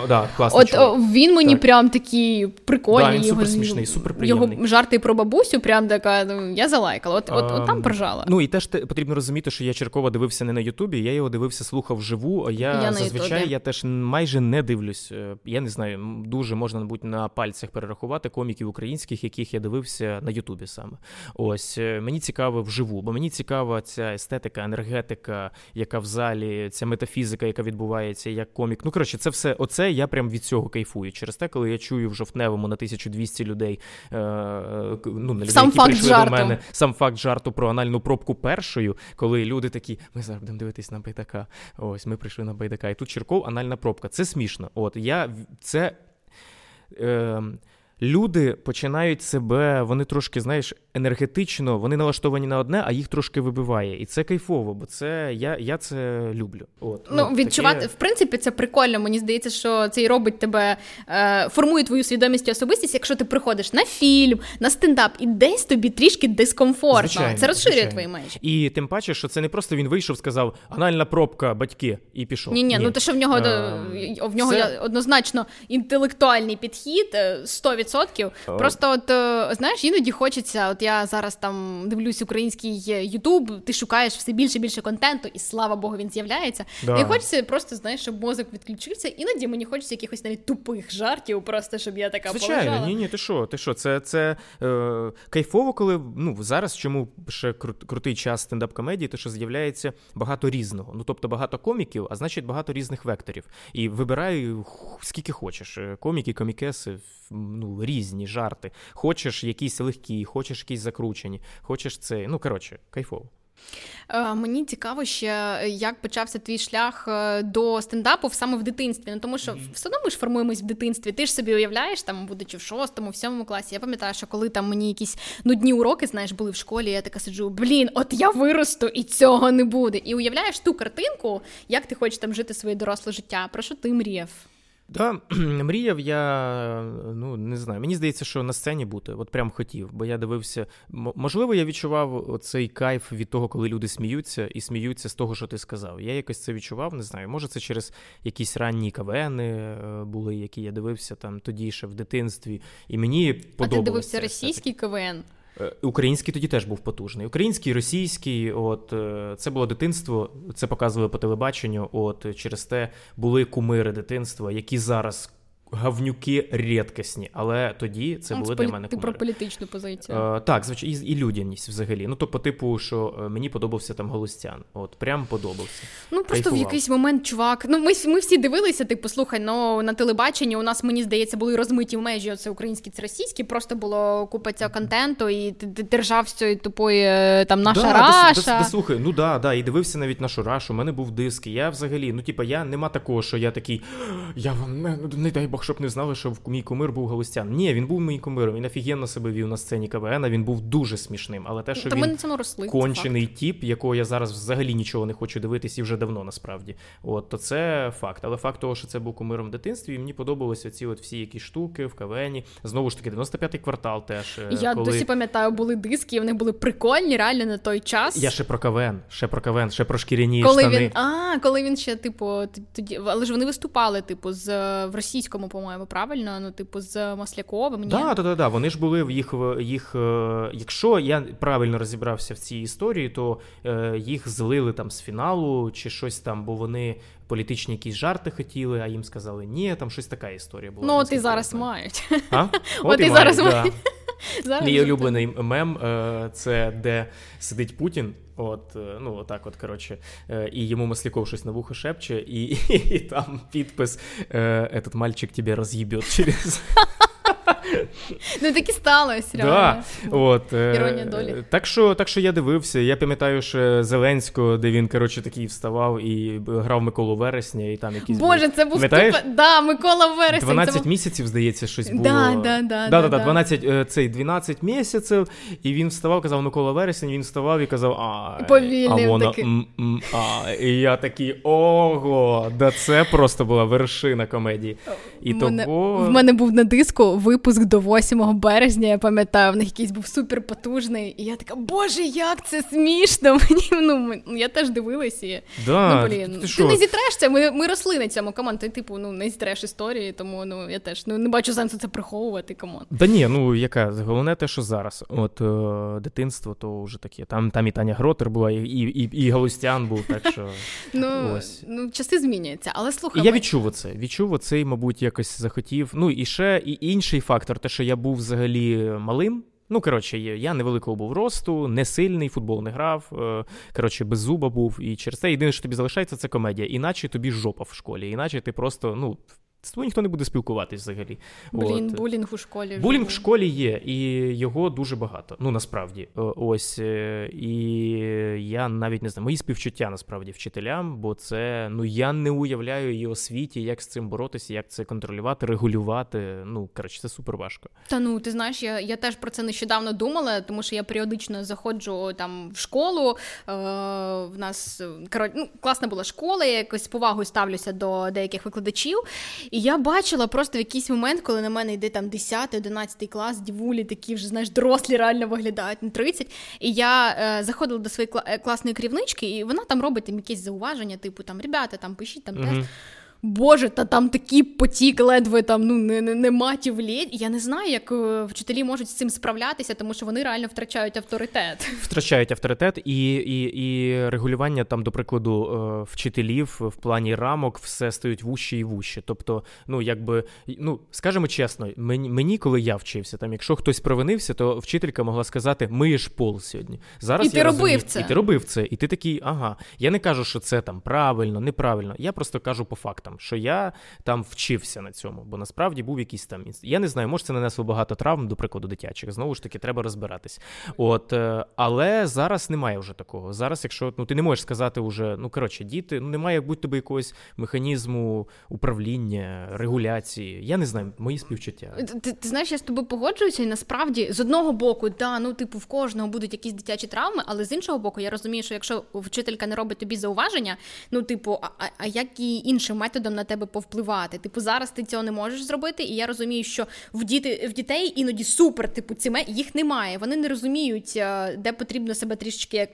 Да, От чоловік. він мені так. прям такий прикольний. Да, він його, супер смішний, супер. Його жарти про бабусю, прям така, ну, я залайкала. От, а, от, от там поржала. Ну і теж потрібно розуміти, що я Черкова дивився не на Ютубі, я його дивився, слухав вживу. Я, я зазвичай я теж майже не дивлюсь. Е, я не знаю, дуже можна, мабуть, на пальцях перерахувати коміків українських, яких я дивився на Ютубі саме. Ось е, мені цікаво вживу, бо мені цікава ця естетика, енергетика, яка в залі, ця метафізика, яка відбувається, як комік. Ну коротше, це все. Оце я прям від цього кайфую. Через те, коли я чую в жовтневому на 1200 людей, е, ну, на людей, сам які факт прийшли жарту. до мене, сам факт жарту про анальну пробку першою, коли люди такі, ми зараз будемо дивитись на байдака. Ось ми прийшли на байдака. І тут Черков анальна пробка. Це смішно. От я це. Е, Люди починають себе, вони трошки, знаєш, енергетично, вони налаштовані на одне, а їх трошки вибиває. І це кайфово, бо це я я це люблю. От ну, ну відчувати таке... в принципі це прикольно. Мені здається, що це і робить тебе, е, формує твою свідомість і особистість, якщо ти приходиш на фільм, на стендап, і десь тобі трішки дискомфортно. Звичайно, це розширює звичайно. твої межі. І тим паче, що це не просто він вийшов, сказав анальна пробка, батьки, і пішов. Ні, ні, ну те, що в нього а, в нього це... однозначно інтелектуальний підхід 100%. Е, Просто от е, знаєш, іноді хочеться. От я зараз там дивлюсь український Ютуб, ти шукаєш все більше і більше контенту, і слава Богу, він з'являється. Да. І хочеться просто, знаєш, щоб мозок відключився. Іноді мені хочеться якихось навіть тупих жартів, просто щоб я така Звичайно, полежала. ні, ні, ти що, ти що? Це це е, кайфово, коли ну зараз чому ще крутий час стендап комедії, то що з'являється багато різного. Ну тобто багато коміків, а значить багато різних векторів. І вибираю скільки хочеш. Е, коміки, комікеси ну, різні жарти. Хочеш якісь легкі, хочеш якісь закручені, хочеш це. Ну, коротше, кайфово. Е, мені цікаво ще, як почався твій шлях е, до стендапу саме в дитинстві. Ну тому що mm-hmm. все одно ми ж формуємось в дитинстві. Ти ж собі уявляєш, там, будучи в шостому, в сьомому класі. Я пам'ятаю, що коли там мені якісь нудні уроки, знаєш, були в школі, я така сиджу, блін, от я виросту і цього не буде. І уявляєш ту картинку, як ти хочеш там жити своє доросле життя. Про що ти мріяв? Да, мріяв я, ну не знаю. Мені здається, що на сцені бути, от прям хотів, бо я дивився. Можливо, я відчував цей кайф від того, коли люди сміються і сміються з того, що ти сказав. Я якось це відчував, не знаю. Може, це через якісь ранні КВНи е, були, які я дивився там тоді ще в дитинстві. І мені подобалося. А ти дивився російський КВН? Е, український тоді теж був потужний. Український, російський, от е, це було дитинство, це показували по телебаченню. От через те були кумири дитинства, які зараз Гавнюки рідкісні, але тоді це були для мене Ти про політичну позицію. Е, так, звичайно, і, і людяність взагалі. Ну, тобто, типу, що е, мені подобався там Голостян. От прям подобався. Ну просто Кайфував. в якийсь момент, чувак. Ну, ми ми всі дивилися, типу, слухай, ну на телебаченні у нас, мені здається, були розмиті в межі оце українські, це російські, просто було купа цього контенту, і ти, держав з цієї тупої е, там наша да, раша. Слухай, ну да, да, і дивився навіть нашу рашу. У мене був диск. Я взагалі, ну, типу, я нема такого, що я такий, я вам не, не дай Бог щоб не знали, що мій кумир був Галустян. Ні, він був мій кумиром, він офігенно себе вів на сцені КВН, він був дуже смішним. Але те, що Та він на росли. кончений тіп, якого я зараз взагалі нічого не хочу дивитись і вже давно насправді. От то це факт. Але факт того, що це був кумиром в дитинстві, і мені подобалися ці от всі якісь штуки в КВНі. Знову ж таки, 95-й квартал теж. е, Я коли... досі пам'ятаю, були диски, і вони були прикольні, реально на той час. Я ще про КВН, ще про КВН, ще про шкіряні коли штани. він а, коли він ще, типу, тоді, але ж вони виступали, типу, з в російському, по-моєму, правильно? Ну, типу, з Масляковим. Ні? Да, да, да, да. Вони ж були в їх їх. е, Якщо я правильно розібрався в цій історії, то е, їх злили там з фіналу чи щось там, бо вони політичні якісь жарти хотіли, а їм сказали ні, там щось така історія була. Ну, от і зараз мають. А? От і мають, зараз да. Зараз Мій улюблений мем е, це де сидить Путін. От, е, ну отак, от коротше, е, і йому Масляков щось на вухо шепче, і, і, там підпис е, «Этот мальчик тебе роз'їбет через. Ну так і сталося, Да, от, е, Іронія долі. Так що, так що я дивився. Я пам'ятаю, що Зеленського, де він коротше такий вставав і грав Миколу Вересня, і там якісь Боже, це був ступа... Да, Микола Вересень. 12 це був... місяців, здається, щось було. Да, да, да, да, да, да, да. 12, е, цей 12 місяців, і він вставав, казав Микола Вересень, він вставав і казав, а, Повільним а вона, м, м, а. І я такий, ого, да це просто була вершина комедії. І мене, того... в мене був на диску випуск до 8 березня, я пам'ятаю, в них якийсь був супер потужний. І я така, боже, як це смішно! Мені ну я теж дивилась і да, ну блін, ти, ти, не зітреш це. Ми, ми росли на цьому, come on. Ти типу ну не зітреш історії, тому ну я теж ну не бачу сенсу це приховувати. Come on. Да ні, ну яка головне те, що зараз. От е, дитинство, то вже таке. Там, там і Таня Гротер була, і, і, і, і Галустян був, так що. Ну Ось. ну часи змінюються, але слухай, я ми- відчув оце. Відчув оцей, мабуть, якось захотів. Ну і ще і інший фактор, те, що я був взагалі малим. Ну, коротше, я невеликого був росту, не сильний, футбол не грав. е, Коротше, без зуба був. І через це єдине, що тобі залишається, це комедія. Іначе тобі жопа в школі. Іначе ти просто, ну, з тобою ніхто не буде спілкуватись взагалі. блін, От. булінг у школі. Булінг в школі є, і його дуже багато. Ну насправді, ось е, і я навіть не знаю, мої співчуття насправді вчителям, бо це ну я не уявляю її освіті, як з цим боротися, як це контролювати, регулювати. Ну коротше, це супер важко. Та ну ти знаєш, я, я теж про це нещодавно думала, тому що я періодично заходжу там в школу. Е, в нас е, коротше, ну, класна була школа, я якось повагою ставлюся до деяких викладачів. І я бачила просто в якийсь момент, коли на мене йде там 10-11 клас, дівулі такі вже знаєш, дорослі реально виглядають на 30. І я е, заходила до своєї кла- е, класної керівнички, і вона там робить там якісь зауваження, типу там ребята, там пишіть там тест. Мгм. Боже, та там такий потік, ледве там ну не, не, не матів лєдь. Я не знаю, як е, вчителі можуть з цим справлятися, тому що вони реально втрачають авторитет. Втрачають авторитет і, і, і регулювання там, до прикладу, е, вчителів в плані рамок все стають вужче і вужче. Тобто, ну якби, ну скажімо чесно, мені, мені, коли я вчився, там, якщо хтось провинився, то вчителька могла сказати: миєш пол сьогодні. Зараз І ти я робив розумію, це. І ти робив це, і ти такий, ага. Я не кажу, що це там правильно, неправильно. Я просто кажу по фактам, що я там вчився на цьому, бо насправді був якийсь там Я не знаю, може це нанесло багато травм, до прикладу, дитячих. Знову ж таки, треба розбиратись. От, е, але зараз немає вже такого. Зараз, якщо ну ти не можеш сказати вже, ну коротше, діти, ну немає будь тобі якогось механізму управління, регуляції. Я не знаю, мої співчуття. Ти, ти знаєш, я з тобою погоджуюся, і насправді з одного боку, да, ну типу, в кожного будуть якісь дитячі травми, але з іншого боку, я розумію, що якщо вчителька не робить тобі зауваження, ну типу, а, а як і іншим методом на тебе повпливати? Типу, зараз ти цього не можеш зробити, і я розумію, що в діти в дітей іноді супер, типу, ці їх немає. Вони не розуміють, е, де потрібно себе трішечки як,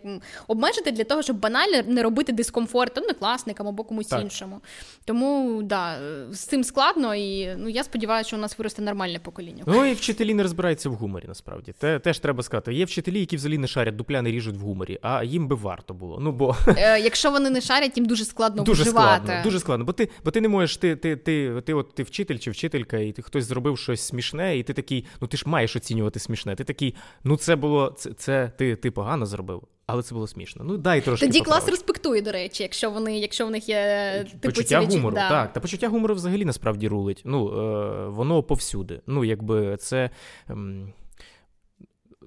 обмежити для того, щоб банально не робити дискомфорт однокласникам або комусь Так. іншому. Тому да, е, з цим складно, і ну я сподіваюся, що у нас виросте нормальне покоління. Ну і вчителі не розбираються в гуморі, насправді. Те теж треба сказати. Є вчителі, які взагалі не шарять, дупля не ріжуть в гуморі, а їм би варто було. Ну бо Е, якщо вони не шарять, їм дуже складно дуже виживати. складно, дуже складно. Бо ти, бо ти не можеш, ти, ти, ти, ти, от ти вчитель чи вчителька, і ти хтось зробив щось смішне, і ти такий, ну ти ж маєш оцінювати смішне. Ти такий, ну це було це, це ти, ти погано зробив, але це було смішно. Ну дай трошки. Тоді клас респектує, до речі, якщо вони, якщо в них є типу, почуття ці відчут- гумору, да. так. Та почуття гумору взагалі насправді рулить. Ну, е, воно повсюди. Ну, якби це. ем,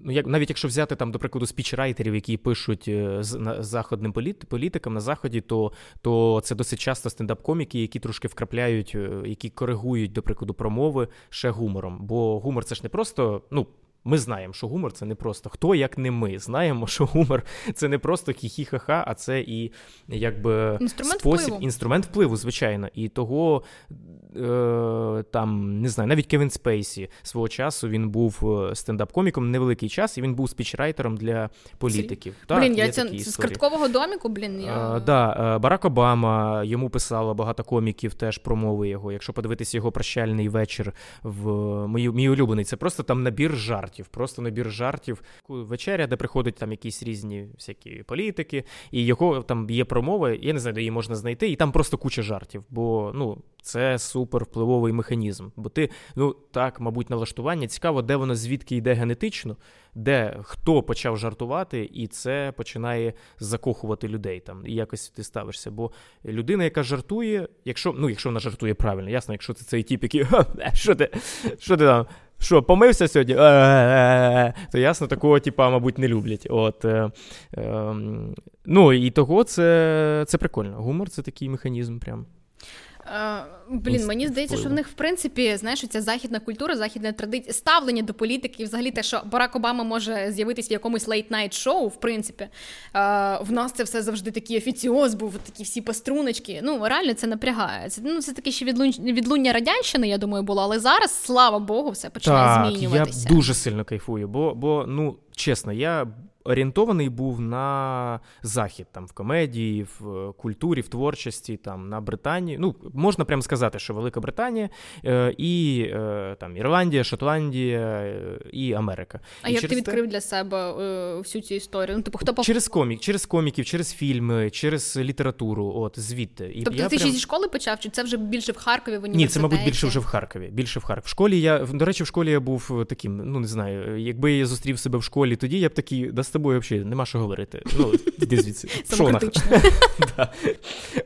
ну як навіть якщо взяти там, до прикладу, спічрайтерів, які пишуть е, з на заходним політ, політикам на заході, то то це досить часто стендап-коміки, які трошки вкрапляють, е, які коригують, до прикладу, промови ще гумором. Бо гумор це ж не просто, ну. Ми знаємо, що гумор це не просто хто, як не ми. Знаємо, що гумор це не просто хі-хі-ха-ха, а це і якби інструмент спосіб, впливу. інструмент впливу, звичайно. І того е, там не знаю, навіть Кевін Спейсі свого часу він був е, стендап-коміком невеликий час, і він був спічрайтером для політиків. Так, блін, я це з карткового доміку, блін. Я... А, да, Барак Обама йому писало багато коміків теж промови його. Якщо подивитися його прощальний вечір в мій, мій улюблений, це просто там набір жартів, просто набір жартів. Вечеря, де приходять там якісь різні всякі політики, і його там є промови, я не знаю, де її можна знайти, і там просто куча жартів. Бо ну, це супер впливовий механізм. Бо ти, ну так, мабуть, налаштування цікаво, де воно звідки йде генетично, де хто почав жартувати, і це починає закохувати людей там. І якось ти ставишся. Бо людина, яка жартує, якщо ну, якщо вона жартує правильно, ясно, якщо це цей тип, який що ти що ти там? Що, помився сьогодні? То ясно, такого, типа, мабуть, не люблять. От, е, е, Ну і того це це прикольно. Гумор це такий механізм. прям. Uh, блін, мені здається, що в них в принципі знаєш, ця західна культура, західна традиція, ставлення до політики, взагалі те, що Барак Обама може з'явитись в якомусь late-night шоу, в принципі, uh, в нас це все завжди такий офіціоз, був такі всі по струночці. Ну реально це напрягає. Це ну це таке ще відлуння, відлуння радянщини, я думаю, було, але зараз, слава Богу, все починає так, змінюватися. Я дуже сильно кайфую, бо бо ну чесно, я орієнтований був на захід, там в комедії, в культурі, в творчості, там на Британії. Ну, можна прямо сказати, що Велика Британія е, і е, там Ірландія, Шотландія е, і Америка. А і як ти відкрив те... для себе всю цю історію? Ну, типу, хто Через комік, через коміків, через фільми, через літературу, от звідти. І тобто я ти прям... ще зі школи почав, чи це вже більше в Харкові в університеті? Ні, це, мабуть, більше вже в Харкові. Більше в Харкові. В школі я, до речі, в школі я був таким, ну не знаю, якби я зустрів себе в школі тоді, я б такий, з тобою взагалі нема що говорити. Ну, іди звідси. да.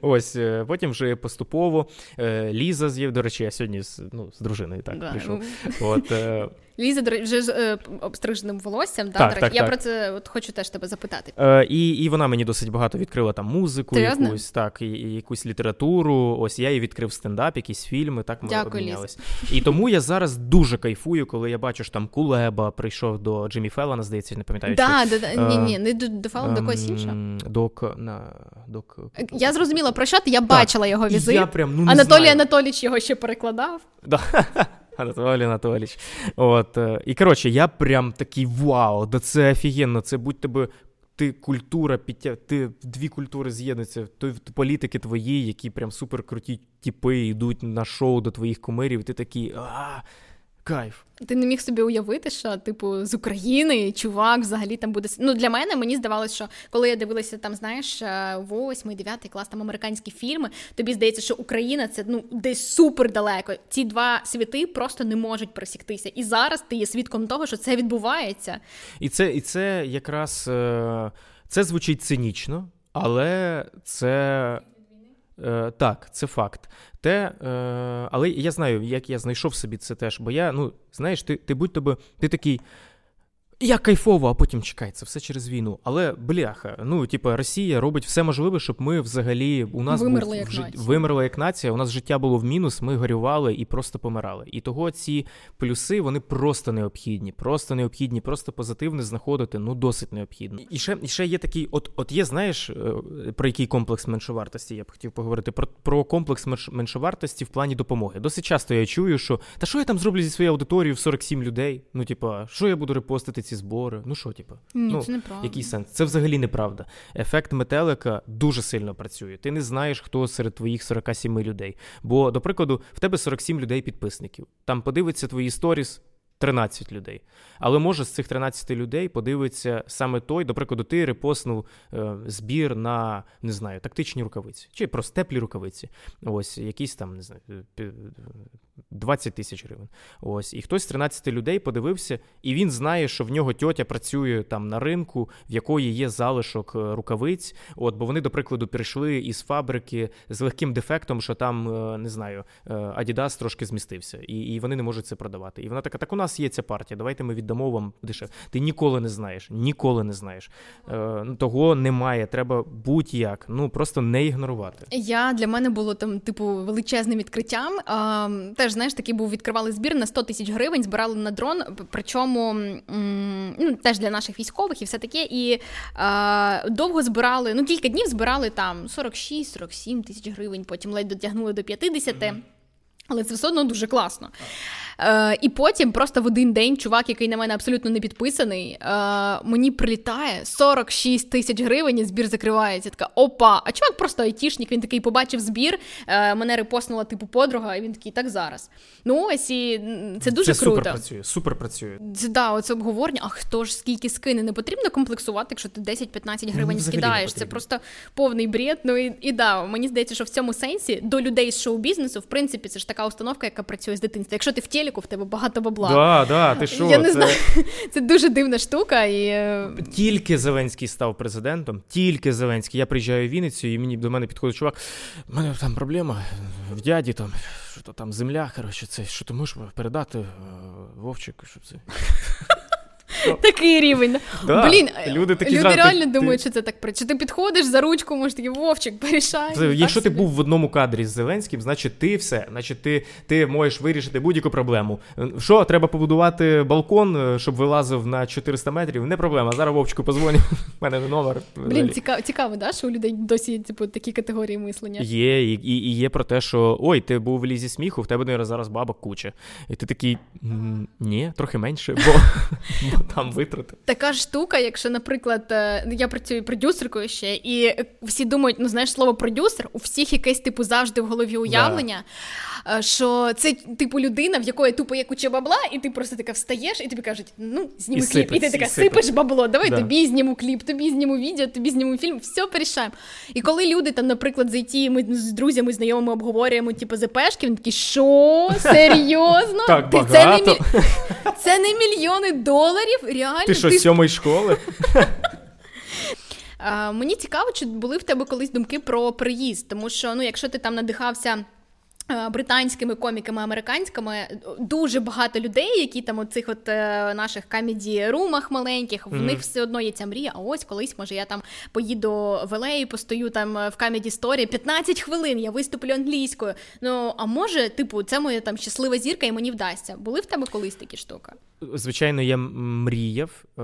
Ось, е, потім вже поступово. Е, Ліза з'їв, до речі, я сьогодні з, ну, з дружиною так да. прийшов. От, е, Ліза вже з е, обстриженим волоссям. Так, так, Я так. про це от хочу теж тебе запитати. Е, І і вона мені досить багато відкрила там музику, Серйозно? якусь так, і, і якусь літературу. Ось я їй відкрив стендап, якісь фільми. Так ми Дякую, обмінялись. І тому я зараз дуже кайфую, коли я бачу, що там Кулеба прийшов до Джиммі Феллона, здається, не пам'ятаю. Да, що, да, да. Ні, ні, не до, до Феллона, до когось іншого. До, на, до... Я зрозуміла про що ти, я бачила його візит. Я прям, ну, не Анатолій знаю. Анатолійович його ще перекладав. Да. Анатолій Анатолійович. От, І коротше, я прям такий вау, да це офігенно, це будь тебе. Ти культура підтя... ти дві культури з'єднуються, то політики твої, які прям супер круті тіпи йдуть на шоу до твоїх кумирів, і ти такий а кайф. Ти не міг собі уявити, що типу з України чувак взагалі там буде. Ну для мене мені здавалося, що коли я дивилася там, знаєш, е, восьмий, дев'ятий клас там американські фільми, тобі здається, що Україна це ну десь супер далеко. Ці два світи просто не можуть просіктися. І зараз ти є свідком того, що це відбувається. І це, і це якраз е, це звучить цинічно, але це. Е, Так, це факт. Те, е, Але я знаю, як я знайшов собі це теж. Бо я, ну, знаєш, ти ти будь тобі, ти такий. Я кайфово, а потім чекай, це все через війну. Але бляха, ну типу, Росія робить все можливе, щоб ми взагалі у нас вимерли був, як жит... нація. вимерли як нація. У нас життя було в мінус, ми горювали і просто помирали. І того ці плюси вони просто необхідні, просто необхідні, просто позитивне знаходити. Ну досить необхідно. І ще і ще є такий, от от є, знаєш, е, про який комплекс меншовартості я б хотів поговорити. Про про комплекс меншовартості в плані допомоги. Досить часто я чую, що та що я там зроблю зі своєю аудиторією в 47 людей? Ну, типа, що я буду репостити ці збори. Ну що, типу, Ні, ну, це неправда. який сенс? Це взагалі неправда. Ефект метелика дуже сильно працює. Ти не знаєш, хто серед твоїх 47 людей. Бо, до прикладу, в тебе 47 людей підписників. Там подивиться твої сторіс. 13 людей. Але може з цих 13 людей подивиться саме той, до прикладу, ти репостнув е, збір на не знаю, тактичні рукавиці, чи просто теплі рукавиці. Ось якісь там не знаю, 20 тисяч гривень. Ось, і хтось з 13 людей подивився, і він знає, що в нього тьотя працює там на ринку, в якої є залишок е, рукавиць. От, бо вони, до прикладу, прийшли із фабрики з легким дефектом, що там е, не знаю, Адідас трошки змістився, і і вони не можуть це продавати. І вона така: так у нас є ця партія. Давайте ми віддамо вам дешевше. Ти ніколи не знаєш, ніколи не знаєш. Ну, того немає. Треба будь-як. Ну просто не ігнорувати. Я для мене було там, типу, величезним відкриттям. А, Теж знаєш, такий був відкривали збір на 100 тисяч гривень, збирали на дрон. Причому ну, теж для наших військових і все таке. І е, довго збирали, ну кілька днів збирали там 46-47 тисяч гривень, потім ледь дотягнули до 50. Mm-hmm. Але це все одно дуже класно. Е, І потім просто в один день чувак, який на мене абсолютно не підписаний, е, мені прилітає 46 тисяч гривень, і збір закривається. Така опа, а чувак просто айтішник, він такий побачив збір, е, мене репостнула типу подруга, і він такий, так зараз. Ну ось і це дуже це круто. Супер працює, супер працює. Це да, оце обговорення. А хто ж скільки скине? Не потрібно комплексувати, якщо ти 10-15 гривень ну, скидаєш. Це просто повний бред. Ну і, і да, мені здається, що в цьому сенсі до людей з шоу-бізнесу, в принципі, це ж така установка, яка працює з дитинства. Якщо ти в телеку, в тебе багато бабла. Да, да, ти що? Я не це... знаю. Це дуже дивна штука. І... Е, тільки Зеленський став президентом, тільки Зеленський. Я приїжджаю в Вінницю, і мені до мене підходить чувак. У мене там проблема в дяді там, що то там земля, коротше, це що ти можеш передати е, Вовчику, щоб це. Такий рівень. Да, Блін, люди такі люди жарти, реально ти... думають, що це так працює. Ти підходиш за ручку, може такий Вовчик, порішай. Якщо ти був в одному кадрі з Зеленським, значить ти все, значить ти ти можеш вирішити будь-яку проблему. Що, треба побудувати балкон, е, щоб вилазив на 400 метрів? Не проблема. Зараз Вовчику позвоню. У мене номер. Блін, цікаво, цікаво, да, що у людей досі типу, такі категорії мислення. Є, і, і є про те, що ой, ти був в лізі сміху, в тебе зараз бабок куча. І ти такий ні, трохи менше, бо там витрати така штука, якщо, наприклад, е, я працюю продюсеркою ще, і всі думають, ну знаєш, слово продюсер, у всіх якесь типу завжди в голові уявлення. Да. Е, що це типу людина, в якої тупо є куча бабла, і ти просто така встаєш, і тобі кажуть, ну зніми і кліп. Сипець, і ти така і сипеш бабло, давай да. тобі зніму кліп, тобі зніму відео, тобі зніму фільм, все порішаємо. І коли люди там, наприклад, зайти, ми з друзями, знайомими обговорюємо, типу, ЗПшки, вони такі, що? Серйозно? Так багато. Це не мільйони доларів. Реально. Ти що, з сьомої школи? Мені цікаво, чи були в тебе колись думки про приїзд, тому що ну, якщо ти там надихався. Е, британськими коміками, американськими дуже багато людей, які там у цих от е, наших камеді-румах маленьких, в mm-hmm. них все одно є ця мрія. А ось колись, може, я там поїду в Елеї, постою там в камеді сторі 15 хвилин, я виступлю англійською. Ну а може, типу, це моя там щаслива зірка, і мені вдасться. Були в тебе колись такі штуки? Звичайно, я мріяв е,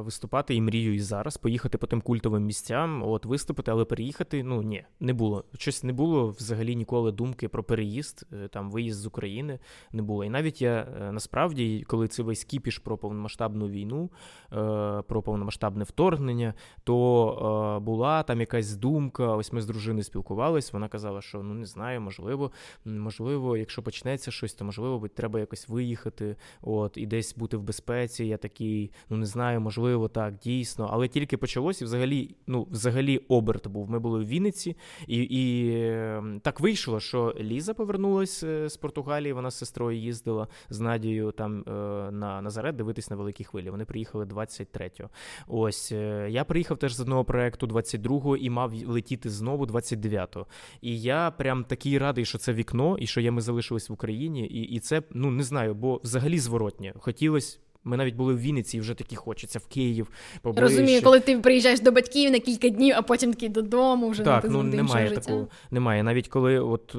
виступати і мрію і зараз поїхати по тим культовим місцям, от виступити, але переїхати ну ні, не було. Щось не було взагалі ніколи думки про переїзд, е, там виїзд з України не було. І навіть я е, насправді, коли це весь кіпіш про повномасштабну війну, е, про повномасштабне вторгнення, то була там якась думка. Ось ми з дружиною спілкувались. Вона казала, що ну не знаю, можливо, можливо, якщо почнеться щось, то можливо треба якось виїхати. От і десь бути в безпеці. Я такий, ну не знаю, можливо, так дійсно, але тільки почалося і взагалі, ну взагалі оберт був. Ми були в Вінниці, і і ем, так вийшло, що Ліза. Ліза повернулась е, з Португалії. Вона з сестрою їздила з Надією там е, на Назарет дивитись на великі хвилі. Вони приїхали 23-го. Ось е, я приїхав теж з одного проекту 22-го і мав летіти знову 29-го. І я прям такий радий, що це вікно, і що я ми залишились в Україні. І і це ну не знаю, бо взагалі зворотнє. Хотілося ми навіть були в Вінниці і вже таки хочеться в Київ. Поближче. Розумію, коли ти приїжджаєш до батьків на кілька днів, а потім такий додому вже так, ну немає такого. Немає. Навіть коли от.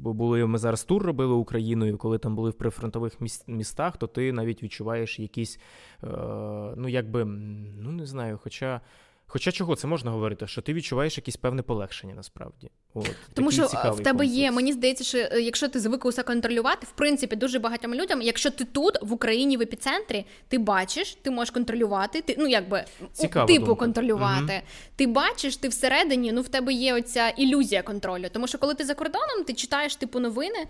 Бо були ми зараз тур робили Україною, коли там були в прифронтових містах, то ти навіть відчуваєш якісь, е, ну якби ну не знаю, хоча Хоча чого це можна говорити, що ти відчуваєш якесь певне полегшення насправді. От, Тому що в тебе комплекс. є, мені здається, що е, якщо ти звик усе контролювати, в принципі, дуже багатьом людям, якщо ти тут, в Україні, в епіцентрі, ти бачиш, ти можеш контролювати, ти ну якби Цікава типу думка. контролювати. Угу. Ти бачиш, ти всередині, ну в тебе є оця ілюзія контролю. Тому що коли ти за кордоном, ти читаєш типу новини.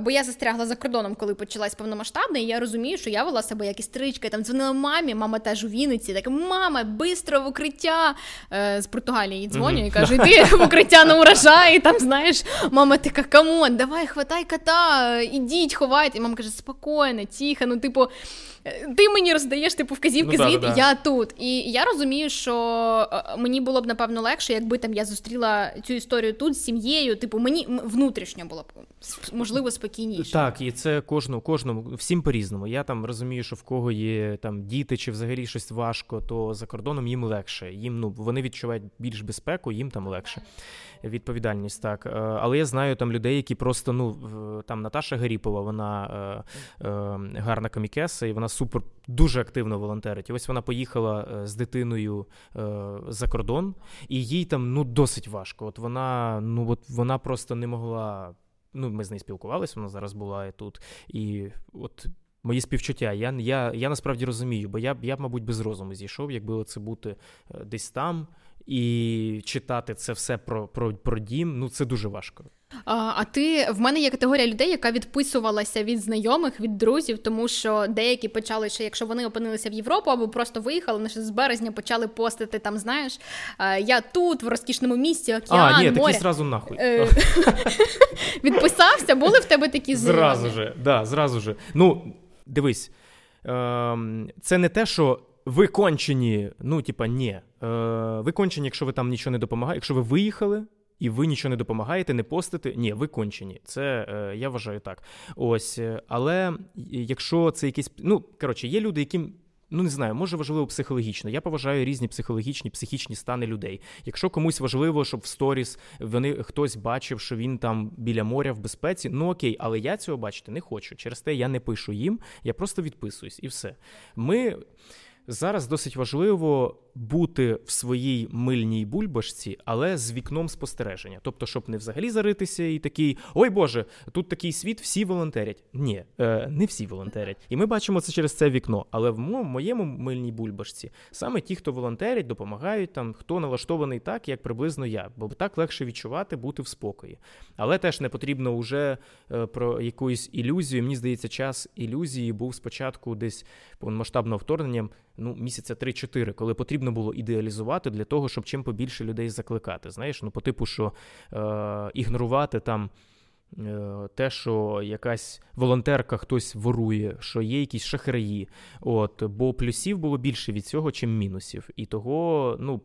Бо я застрягла за кордоном, коли почалась повномасштабна, і я розумію, що я вела себе як істеричка, там дзвонила мамі, мама теж у Вінниці, так мама, бистро в укриття е, з Португалії дзвоню і кажу, йди в укриття на урожай, і там знаєш, мама така come on, давай, хватай кота, ідіть, ховайте. І мама каже, спокійно, тихо, ну типу. Ти мені роздаєш типу вказівки, ну, звідти, да, я тут. І я розумію, що е, мені було б напевно легше, якби там я зустріла цю історію тут з сім'єю. Типу, мені внутрішньо було б можливо спокійніше. Так, і це кожному, кожному, всім по-різному. Я там розумію, що в кого є там діти чи взагалі щось важко, то за кордоном їм легше. Їм ну вони відчувають більш безпеку, їм там легше відповідальність, так. Е, але я знаю там людей, які просто ну там Наташа Гаріпова, вона е, е, гарна комікеса, і вона супер дуже активно волонтерить. І ось вона поїхала е, з дитиною е, за кордон, і їй там ну досить важко. От вона, ну от вона просто не могла. Ну, ми з нею спілкувалися, вона зараз була тут. І от мої співчуття. Я я, я насправді розумію, бо я я мабуть, без розуму зійшов, якби це бути десь там і читати це все про про, про дім, ну це дуже важко. А а ти в мене є категорія людей, яка відписувалася від знайомих, від друзів, тому що деякі почали ще, якщо вони опинилися в Європу або просто виїхали, вони ще з березня почали постити там. Знаєш, я тут в розкішному місці, океан, А, ні, море. такі зразу нахуй. Е, відписався, були в тебе такі Зразу же, да, зразу же. Ну, дивись, ем, це не те, що ви кончені, ну, типа, ні. Е, ви кончені, якщо ви там нічого не допомагаєте. Якщо ви виїхали і ви нічого не допомагаєте, не постите, ні, ви кончені. Це е, я вважаю так. Ось, е, але якщо це якісь. Ну, коротше, є люди, яким. Ну, не знаю, може важливо психологічно. Я поважаю різні психологічні, психічні стани людей. Якщо комусь важливо, щоб в сторіс вони хтось бачив, що він там біля моря в безпеці, ну окей, але я цього бачити не хочу. Через те я не пишу їм, я просто відписуюсь і все. Ми зараз досить важливо бути в своїй мильній бульбашці, але з вікном спостереження. Тобто, щоб не взагалі заритися і такий, ой Боже, тут такий світ, всі волонтерять. Ні, е, не всі волонтерять. І ми бачимо це через це вікно. Але в моєму мильній бульбашці саме ті, хто волонтерять, допомагають там, хто налаштований так, як приблизно я, бо так легше відчувати, бути в спокої. Але теж не потрібно вже е, про якусь ілюзію. Мені здається, час ілюзії був спочатку десь повномасштабного вторгнення, ну місяця 3-4, коли потрібно потрібно було ідеалізувати для того, щоб чим побільше людей закликати. Знаєш, ну по типу, що е, ігнорувати там. Е, те, що якась волонтерка хтось ворує, що є якісь шахраї, от бо плюсів було більше від цього, чим мінусів. І того, ну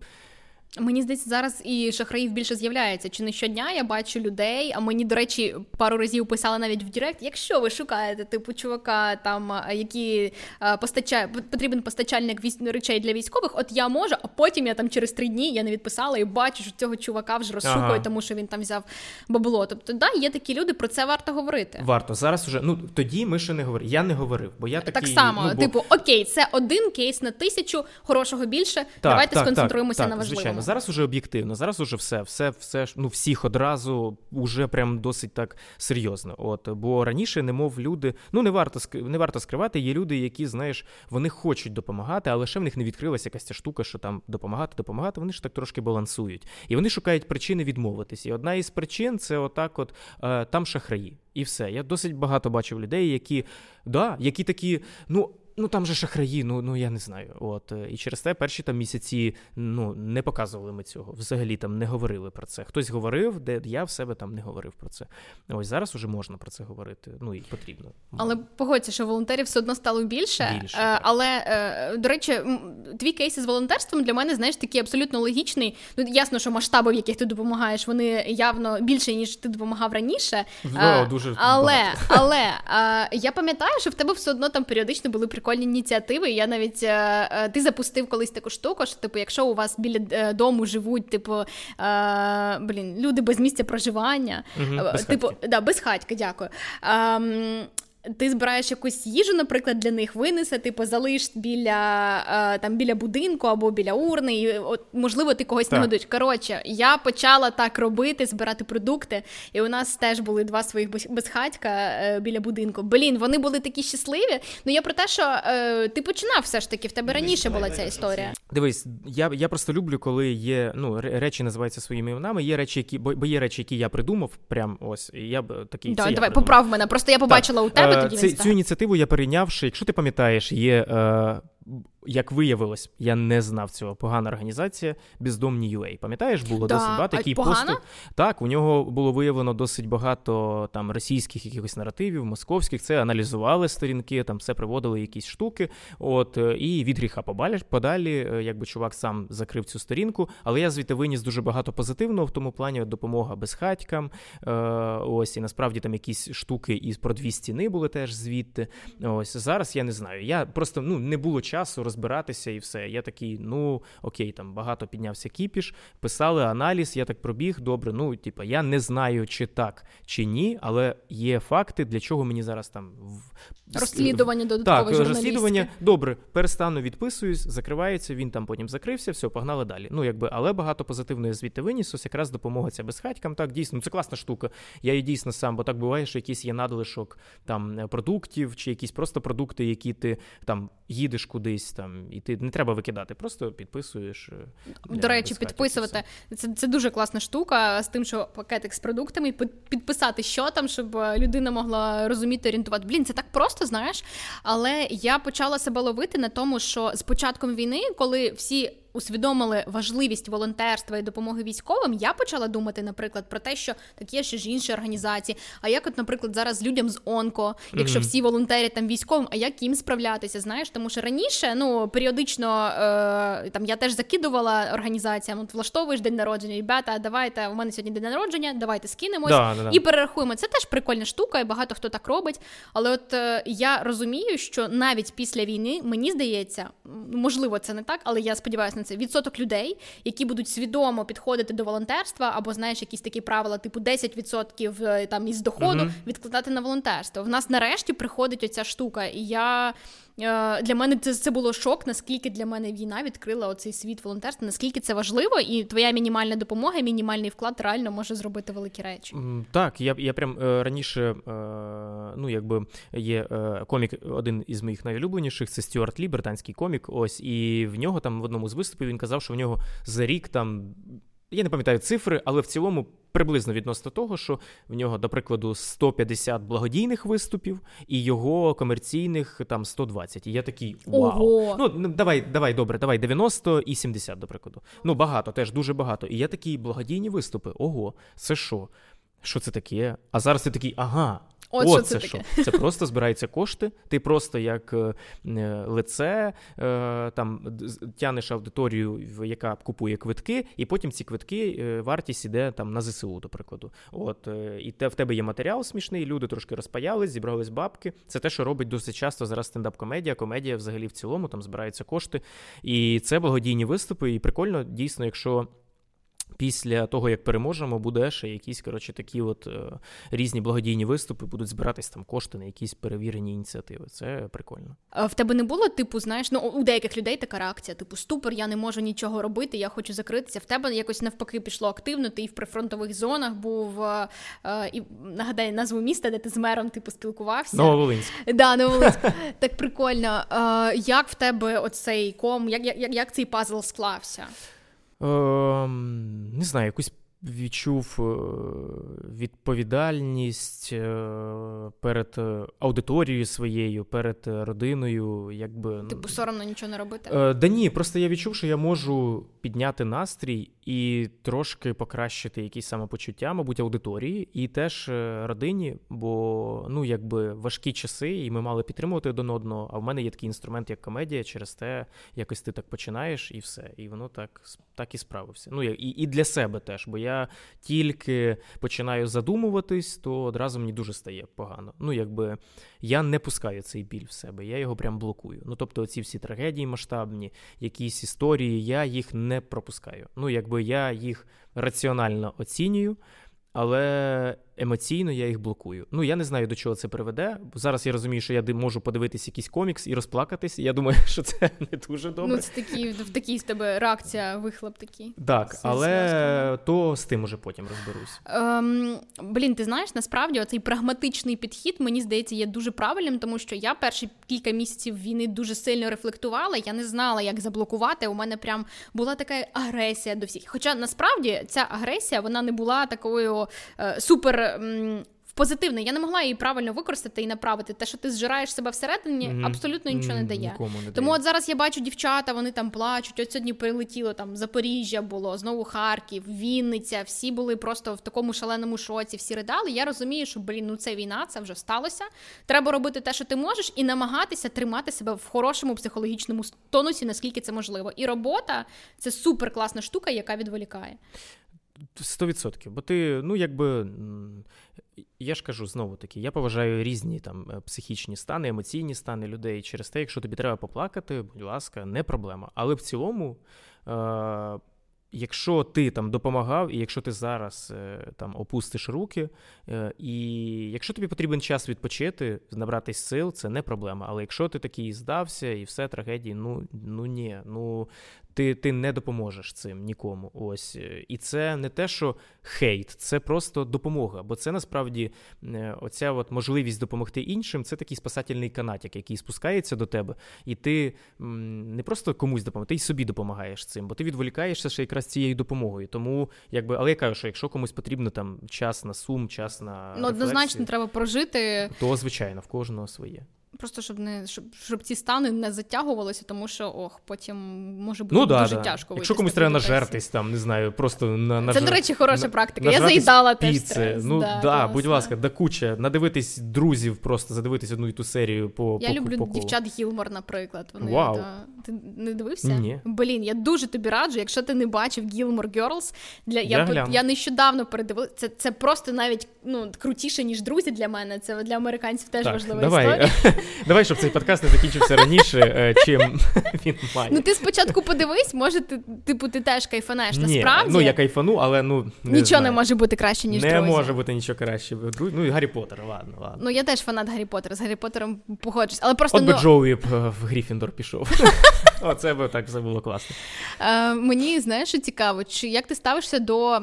Мені здається, зараз і шахраїв більше з'являється. Чи не щодня я бачу людей? А мені, до речі, пару разів писали навіть в Директ, якщо ви шукаєте типу чувака, там які постачає потрібен постачальник речей для військових, от я можу, а потім я там через три дні я не відписала і бачу, що цього чувака вже розшукують, ага. тому що він там взяв бабло. Тобто, да, є такі люди, про це варто говорити. Варто зараз уже. Ну тоді ми ще не говорили. Я не говорив, бо я такий, так само. Ну, бо... Типу, окей, це один кейс на тисячу, хорошого більше. Так, Давайте так, сконцентруємося так, на важливому. Зараз уже об'єктивно, зараз уже все, все, все ну всіх одразу уже прям досить так серйозно. От бо раніше, немов люди, ну не варто не варто скривати. Є люди, які знаєш, вони хочуть допомагати, але ще в них не відкрилася якась ця штука, що там допомагати, допомагати. Вони ж так трошки балансують, і вони шукають причини відмовитись. І одна із причин це отак, от е, там шахраї, і все. Я досить багато бачив людей, які да, які такі, ну ну там же шахраї, ну ну я не знаю. От е, і через те перші там місяці ну не показували ми цього. Взагалі там не говорили про це. Хтось говорив, де я в себе там не говорив про це. Ось зараз уже можна про це говорити. Ну і потрібно. Але погодься, що волонтерів все одно стало більше. більше е, але е, до речі, твій кейс з волонтерством для мене знаєш такий абсолютно логічний. Ну ясно, що масштаби, в яких ти допомагаєш, вони явно більше ніж ти допомагав раніше. О, дуже але але я пам'ятаю, що в тебе все одно там періодично були прикольні ініціативи. Я навіть е, е, ти запустив колись таку штуку, що типу, якщо у вас біля е, дому живуть, типу блін, люди без місця проживання, угу, без типу, да, без хатьки, дякую. Ти збираєш якусь їжу, наприклад, для них винесе, типу, залиш біля там біля будинку або біля урни, і от, можливо, ти когось так. не годуєш. Коротше, я почала так робити, збирати продукти, і у нас теж були два своїх безхатька е, біля будинку. Блін, вони були такі щасливі. Ну я про те, що е, ти починав все ж таки, в тебе раніше була ця історія. Дивись, я я просто люблю, коли є ну речі називаються своїми іменами. Є речі, які бо, бо є речі, які я придумав. Прям ось і я б такий. Да, це давай, поправ мене. Просто я побачила так. у тебе. Е, Цю ініціативу я перейнявши, якщо ти пам'ятаєш, є е, як виявилось, я не знав цього. Погана організація бездомні UA. Пам'ятаєш, було да. досить багато такий посту. Так, у нього було виявлено досить багато там російських якихось наративів, московських. Це аналізували сторінки, там все приводили якісь штуки. От і від гріха подалі, е, якби чувак сам закрив цю сторінку. Але я звідти виніс дуже багато позитивного в тому плані допомога безхатькам. Е, ось і насправді там якісь штуки із про дві стіни були теж звідти. Ось зараз я не знаю. Я просто ну не було часу розбиратися і все. Я такий, ну окей, там багато піднявся кіпіш, писали аналіз, я так пробіг. Добре, ну типа я не знаю, чи так, чи ні, але є факти, для чого мені зараз там в розслідування додаткове Так, розслідування добре, перестану відписуюсь, закривається. Він там потім закрився, все, погнали далі. Ну якби, але багато позитивної звідти виніс, ось якраз допомога ця безхатькам. Так, дійсно, ну, це класна штука. Я її дійсно сам, бо так буває, що якийсь є надлишок там продуктів, чи якісь просто продукти, які ти там їдеш кудись там, і ти не треба викидати, просто підписуєш. Е, До речі, підписувати. Це це дуже класна штука з тим, що пакетик з продуктами, підписати, що там, щоб е, людина могла розуміти, орієнтувати. Блін, це так просто, знаєш. Але я почала себе ловити на тому, що з початком війни, коли всі усвідомили важливість волонтерства і допомоги військовим, я почала думати, наприклад, про те, що так є ще ж інші організації. А як, от, наприклад, зараз людям з онко, якщо mm-hmm. всі волонтерять там військовим, а як їм справлятися? Знаєш, тому що раніше ну періодично е, там я теж закидувала організаціям, от влаштовуєш день народження, ребята, давайте у мене сьогодні день народження, давайте скинемось да, да, да. і перерахуємо. Це теж прикольна штука, і багато хто так робить. Але от е, я розумію, що навіть після війни мені здається, можливо, це не так, але я сподіваюся на це відсоток людей, які будуть свідомо підходити до волонтерства, або знаєш, якісь такі правила, типу 10% е, там із доходу uh-huh. відкладати на волонтерство. В нас нарешті приходить оця штука, і я для мене це це було шок, наскільки для мене війна відкрила оцей світ волонтерства, наскільки це важливо, і твоя мінімальна допомога, мінімальний вклад реально може зробити великі речі. Так, я я прям е, раніше, е, ну якби є комік, один із моїх найулюбленіших, це Стюарт Лі, британський комік. Ось і в нього там в одному з виступів він казав, що в нього за рік там. Я не пам'ятаю цифри, але в цілому приблизно відносно того, що в нього, до прикладу, 150 благодійних виступів і його комерційних там 120. І я такий вау. Ого. Ну давай, давай, добре, давай 90 і 70, до прикладу. Ну багато, теж дуже багато. І я такі благодійні виступи. Ого, це що? Що це таке? А зараз ти такий, ага, От, От це, це що? Це просто збираються кошти. Ти просто як е, е лице е, там тянеш аудиторію, яка купує квитки, і потім ці квитки е, вартість іде там на ЗСУ, до прикладу. От е, і те в тебе є матеріал смішний, люди трошки розпаялись, зібрались бабки. Це те, що робить досить часто зараз стендап-комедія. Комедія взагалі в цілому там збираються кошти. І це благодійні виступи. І прикольно, дійсно, якщо після того, як переможемо, буде ще якісь коротше, такі от е, різні благодійні виступи, будуть збиратись там кошти на якісь перевірені ініціативи. Це прикольно. А в тебе не було, типу, знаєш, ну у деяких людей така реакція, типу, ступор, я не можу нічого робити, я хочу закритися. В тебе якось навпаки пішло активно. Ти і в прифронтових зонах був е, е, і нагадай назву міста, де ти з мером типу спілкувався. Нововолинськ. Да, Нововолинськ. Так прикольно. Е, як в тебе оцей ком, як, як, як цей пазл склався? Ем, не знаю, якусь відчув е, відповідальність е, перед е, аудиторією своєю, перед родиною. якби... Типу соромно нічого не робити? Да ні, просто я відчув, що я можу підняти настрій і трошки покращити якісь самопочуття, мабуть, аудиторії, і теж родині, бо ну, якби важкі часи, і ми мали підтримувати один одного. А в мене є такий інструмент, як комедія, через те якось ти так починаєш, і все. І воно так так і справився. Ну і, і для себе теж, бо я тільки починаю задумуватись, то одразу мені дуже стає погано. Ну, якби я не пускаю цей біль в себе, я його прям блокую. Ну, тобто, ці всі трагедії масштабні, якісь історії, я їх не пропускаю. Ну, якби я їх раціонально оцінюю, але емоційно я їх блокую. Ну я не знаю, до чого це приведе. Зараз я розумію, що я можу подивитись якийсь комікс і розплакатись. Я думаю, що це не дуже добре. Ну, це такі в такій з тебе реакція, вихлоп такий. Так, але то з тим уже потім розберусь. Ем, Блін, ти знаєш, насправді оцей прагматичний підхід, мені здається, є дуже правильним, тому що я перші кілька місяців війни дуже сильно рефлектувала. Я не знала, як заблокувати. У мене прям була така агресія до всіх. Хоча насправді ця агресія вона не була такою е, супер позитивне. Я не могла її правильно використати і направити. Те, що ти зжираєш себе всередині, mm-hmm. абсолютно нічого не дає. Не Тому дає. от зараз я бачу дівчата, вони там плачуть. От сьогодні прилетіло там Запоріжжя було, знову Харків, Вінниця. Всі були просто в такому шаленому шоці, всі ридали. Я розумію, що блін, ну це війна, це вже сталося. Треба робити те, що ти можеш, і намагатися тримати себе в хорошому психологічному тонусі, наскільки це можливо. І робота це супер класна штука, яка відволікає. Сто відсотків. Бо ти, ну якби. Я ж кажу знову таки, я поважаю різні там е, психічні стани, емоційні стани людей. Через те, якщо тобі треба поплакати, будь ласка, не проблема. Але в цілому, е- якщо ти там допомагав, і якщо ти зараз е- там опустиш руки, е- і якщо тобі потрібен час відпочити, набратись сил, це не проблема. Але якщо ти такий здався і все трагедії, ну ну ні, ну ти ти не допоможеш цим нікому. Ось і це не те, що хейт, це просто допомога. Бо це насправді е, оця от можливість допомогти іншим це такий спасательний канатик, який спускається до тебе, і ти не просто комусь допомагаєш, ти й собі допомагаєш цим, бо ти відволікаєшся ще якраз цією допомогою. Тому якби, але я кажу, що якщо комусь потрібно там час на сум, час на ну однозначно треба прожити, то звичайно в кожного своє. Просто щоб не щоб щоб ці стани не затягувалися, тому що ох, потім може бути ну, дуже да, тяжко. Якщо комусь треба нажертись, там не знаю, просто на на це до речі, хороша практика. Я заїдала теж стрес. Ну да, да, будь ласка, да куча, надивитись друзів, просто задивитись одну і ту серію по я по, люблю по дівчат Гілмор, наприклад. Вони Вау. Да. ти не дивився? Ні. Блін, я дуже тобі раджу. Якщо ти не бачив Гілмор Girls, для я я, я нещодавно передивила. Це це просто навіть ну крутіше ніж друзі для мене. Це для американців теж так, важлива давай. історія. Давай, щоб цей подкаст не закінчився раніше, е, чим він має. Ну ти спочатку подивись, може ти типу ти теж кайфанеш. Ні, Насправді ну я кайфану, але ну не нічого знаю. не може бути краще ніж не друзі. може бути нічого краще. Ну і Гаррі Поттер, ладно, ладно. Ну я теж фанат Гаррі Поттера. З Гаррі Поттером погоджусь. Але просто От би ну... Джоуї в Гріфіндор пішов. Оце би так все було класно. Е, Мені знаєш, що цікаво, чи як ти ставишся до е,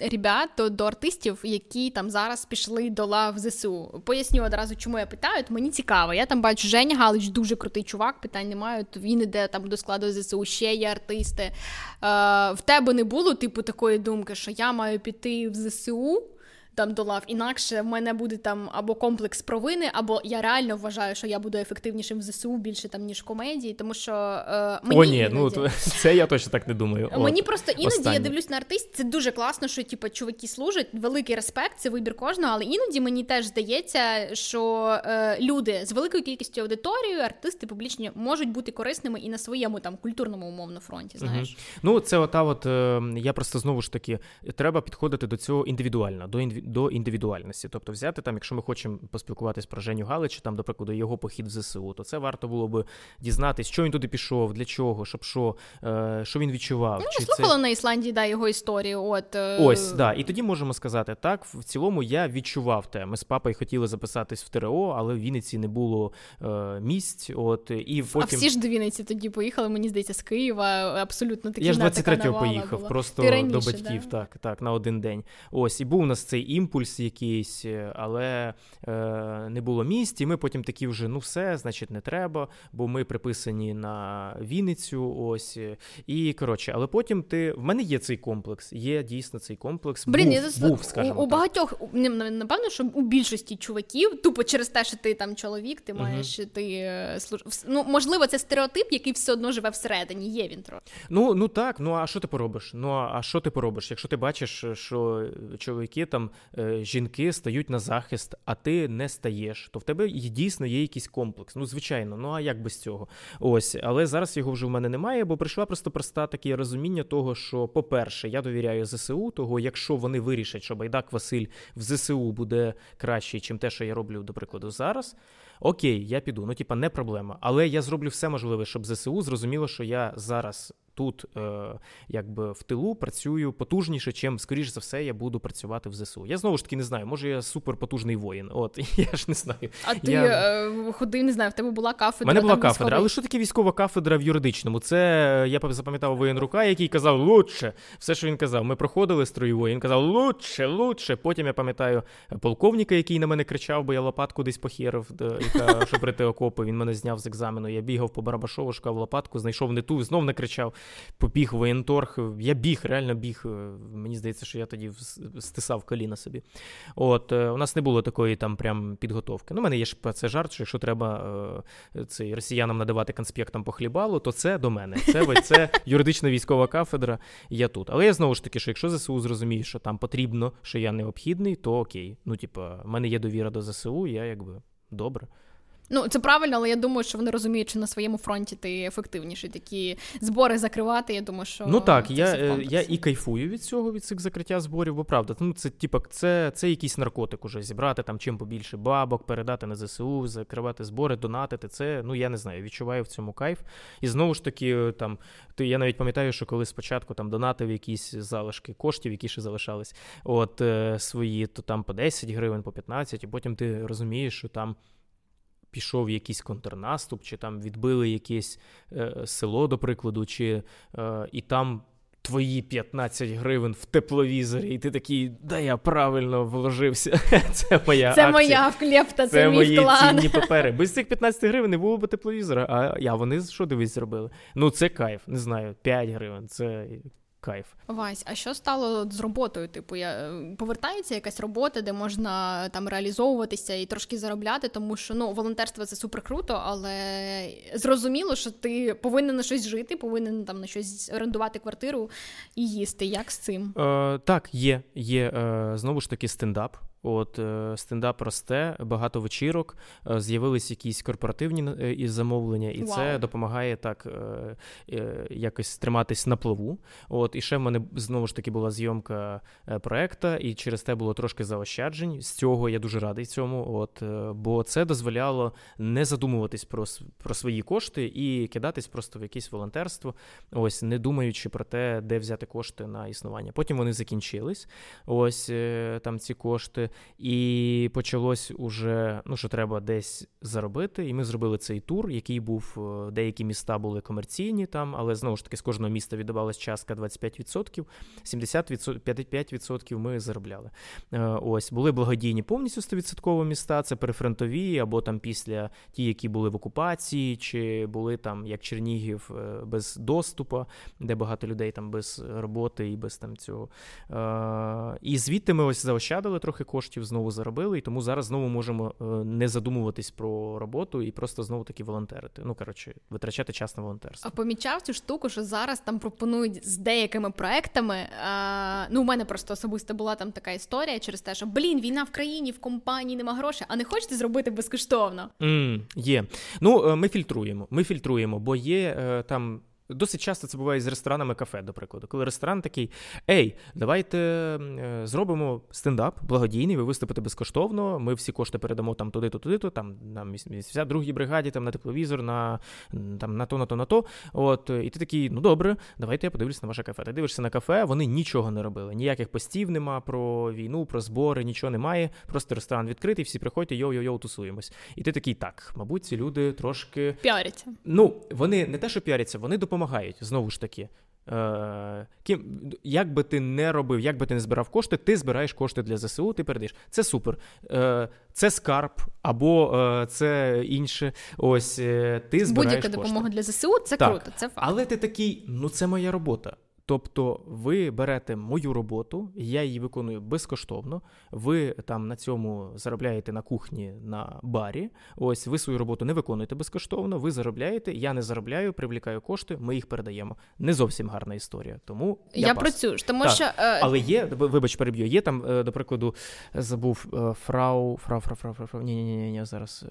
ребят, до, до артистів, які там зараз пішли до лав ЗСУ? Поясню одразу, чому я питаю. Мені цікаво. Я там бачу Женя Галич, дуже крутий чувак, питань немає. Він іде там до складу ЗСУ, ще є артисти. Е, В тебе не було типу такої думки, що я маю піти в ЗСУ там до лав. Інакше в мене буде там або комплекс провини, або я реально вважаю, що я буду ефективнішим в ЗСУ більше там ніж комедії, тому що е, мені О, ні, іноді... ну це я точно так не думаю. Мені От, просто іноді останнє. я дивлюсь на артист. Це дуже класно, що типу, чуваки служать. Великий респект, це вибір кожного. Але іноді мені теж здається, що е, люди з великою кількістю аудиторією, артисти публічні, можуть бути корисними і на своєму там культурному умовно фронті. Знаєш, угу. ну це ота, от е, я просто знову ж таки треба підходити до цього індивідуально, до інві... до індивідуальності. Тобто, взяти там, якщо ми хочемо поспілкуватись про Женю Галича, там, до прикладу, його похід в ЗСУ, то це варто було би дізнатись, що він туди пішов, для чого, щоб що, е, що він відчував. Ну, чи слухала це... на Ісландії да, його історію. От е... ось да, і тоді можемо сказати так. В цілому я відчував те. Ми з папою хотіли записатись в ТРО, але в Вінниці не було е, місць. От і потім а всі ж до Вінниці тоді поїхали. Мені здається, з Києва абсолютно такі Я ж 23-го поїхав, була. просто раніше, до батьків, да? так, так, на один день. Ось, і був у нас цей імпульс якийсь, але е, не було місць, і ми потім такі вже, ну все, значить, не треба, бо ми приписані на Вінницю. Ось. І коротше, але потім ти. В мене є цей комплекс, є дійсно цей комплекс. Блін, був, я був, скажімо у, так. багатьох напевно, що у більшості чуваків, тупо через те, що ти там чоловік, ти маєш uh-huh. ти е, служ... Ну, можливо, це стереотип, який все одно живе всередині. Є він трохи. Ну ну так, ну а що ти поробиш? Ну а що ти поробиш? Якщо ти бачиш, що чоловіки там е, жінки стають на захист, а ти не стаєш, то в тебе дійсно є якийсь комплекс. Ну, звичайно, ну а як без цього? Ось, але зараз його вже в мене немає, бо прийшла просто проста таке розуміння того, що, по-перше, я довіряю ЗСУ, того, якщо вони вирішать, що Байдак Василь в ЗСУ буде кращий, чим те, що я роблю, до прикладу, зараз. Окей, я піду. Ну, типа, не проблема. Але я зроблю все можливе, щоб ЗСУ зрозуміло, що я зараз тут, е, якби в тилу, працюю потужніше, чим, скоріш за все, я буду працювати в ЗСУ. Я знову ж таки не знаю, може я суперпотужний воїн. От я ж не знаю. А ти я... е, ходив, не знаю, в тебе була кафедра. У мене була там кафедра, військовий? але що таке військова кафедра в юридичному? Це я запам'ятав воєн рука, який казав лучше. Все, що він казав. Ми проходили строєвої, він казав лучше, лучше. Потім я пам'ятаю полковника, який на мене кричав, бо я лопатку десь похерив, яка щоб прийти окопи. Він мене зняв з екзамену. Я бігав по Барабашову, шукав лопатку, знайшов не ту, знов накричав. Побіг воєнторг. Я біг, реально біг. Мені здається, що я тоді стисав коліна собі. От, У нас не було такої там прям підготовки. Ну, У мене є ж це жарт, що якщо треба цей, росіянам надавати конспектам по хлібалу, то це до мене. Це це юридична військова кафедра, я тут. Але я знову ж таки, що якщо ЗСУ зрозуміє, що там потрібно, що я необхідний, то окей. Ну, типа, в мене є довіра до ЗСУ, я якби добре. Ну, це правильно, але я думаю, що вони розуміють, що на своєму фронті ти ефективніший. Такі збори закривати. Я думаю, що ну так, я е, я і кайфую від цього, від цих закриття зборів, бо правда, ну це типа це це якийсь наркотик уже зібрати там чим побільше бабок, передати на ЗСУ, закривати збори, донатити. Це ну я не знаю, відчуваю в цьому кайф. І знову ж таки, е, там то я навіть пам'ятаю, що коли спочатку там донатив якісь залишки коштів, які ще залишались, от е, свої, то там по 10 гривень, по 15, і потім ти розумієш, що там пішов якийсь контрнаступ, чи там відбили якесь е, село, до прикладу, чи е, і там. Твої 15 гривень в тепловізорі, і ти такий, да я правильно вложився. Це моя Це акція. моя вклепта, це, це мій мої вклад. цінні папери. Без цих 15 гривень не було б тепловізора. А я вони що дивись зробили? Ну це кайф, не знаю, 5 гривень. Це кайф. Вась, а що стало з роботою? Типу, я е, повертається якась робота, де можна там реалізовуватися і трошки заробляти, тому що ну волонтерство це супер круто, але зрозуміло, що ти повинен на щось жити, повинен там на щось орендувати квартиру і їсти. Як з цим? Е, Так, є. Є е, знову ж таки стендап. От е, стендап росте, багато вечірок, е, з'явились якісь корпоративні е, із замовлення, і wow. це допомагає так якось триматись на плаву. От і ще в мене знову ж таки була зйомка проекта, і через те було трошки заощаджень. З цього я дуже радий цьому. От бо це дозволяло не задумуватись про про свої кошти і кидатись просто в якесь волонтерство, ось не думаючи про те, де взяти кошти на існування. Потім вони закінчились. Ось там ці кошти. І почалось уже, ну що треба десь заробити. І ми зробили цей тур, який був, е, деякі міста були комерційні там, але знову ж таки з кожного міста віддавалась частка 25%, 75% ми заробляли. Е, ось були благодійні повністю 100% міста, це перефронтові, або там після ті, які були в окупації, чи були там як Чернігів е, без доступу, де багато людей там без роботи і без там цього. І звідти ми ось заощадили трохи коштів коштів знову заробили, і тому зараз знову можемо е, не задумуватись про роботу і просто знову таки волонтерити. Ну коротше, витрачати час на волонтерство. А помічав цю штуку, що зараз там пропонують з деякими проектами. А, ну, у мене просто особисто була там така історія через те, що блін, війна в країні, в компанії нема грошей, а не хочете зробити безкоштовно? Mm, Є. Ну е, ми фільтруємо. Ми фільтруємо, бо є е, там. Досить часто це буває з ресторанами кафе, до прикладу. Коли ресторан такий: Ей, давайте е, зробимо стендап благодійний, ви виступите безкоштовно. Ми всі кошти передамо там туди-то, туди-то, там на 82-й бригаді, там на тепловізор, на там на то, на то, на то. От, і ти такий, ну добре, давайте я подивлюся на ваше кафе. Ти дивишся на кафе, вони нічого не робили. Ніяких постів нема про війну, про збори, нічого немає. Просто ресторан відкритий, всі приходять, йоу-йоу-йоу, тусуємось. І ти такий, так, мабуть, ці люди трошки піаряться. Ну, вони не те, що піаряться, вони допомагають допомагають знову ж таки. Е, ким, Як би ти не робив, як би ти не збирав кошти, ти збираєш кошти для ЗСУ, ти передаєш. Це супер. Е, Це скарб або е, це інше. Ось ти збираєш Будь-яка допомога для ЗСУ це так. круто. Це факт. Але ти такий, ну це моя робота. Тобто ви берете мою роботу, я її виконую безкоштовно. Ви там на цьому заробляєте на кухні на барі. Ось ви свою роботу не виконуєте безкоштовно, ви заробляєте, я не заробляю, привлікаю кошти, ми їх передаємо. Не зовсім гарна історія. Тому я, я працюю, тому так. що е... але є, вибач, переб'ю. Є там, е, до прикладу, забув е, фрау, фрау, фрау, фрау, фрау, ні, ні, ні, ні, зараз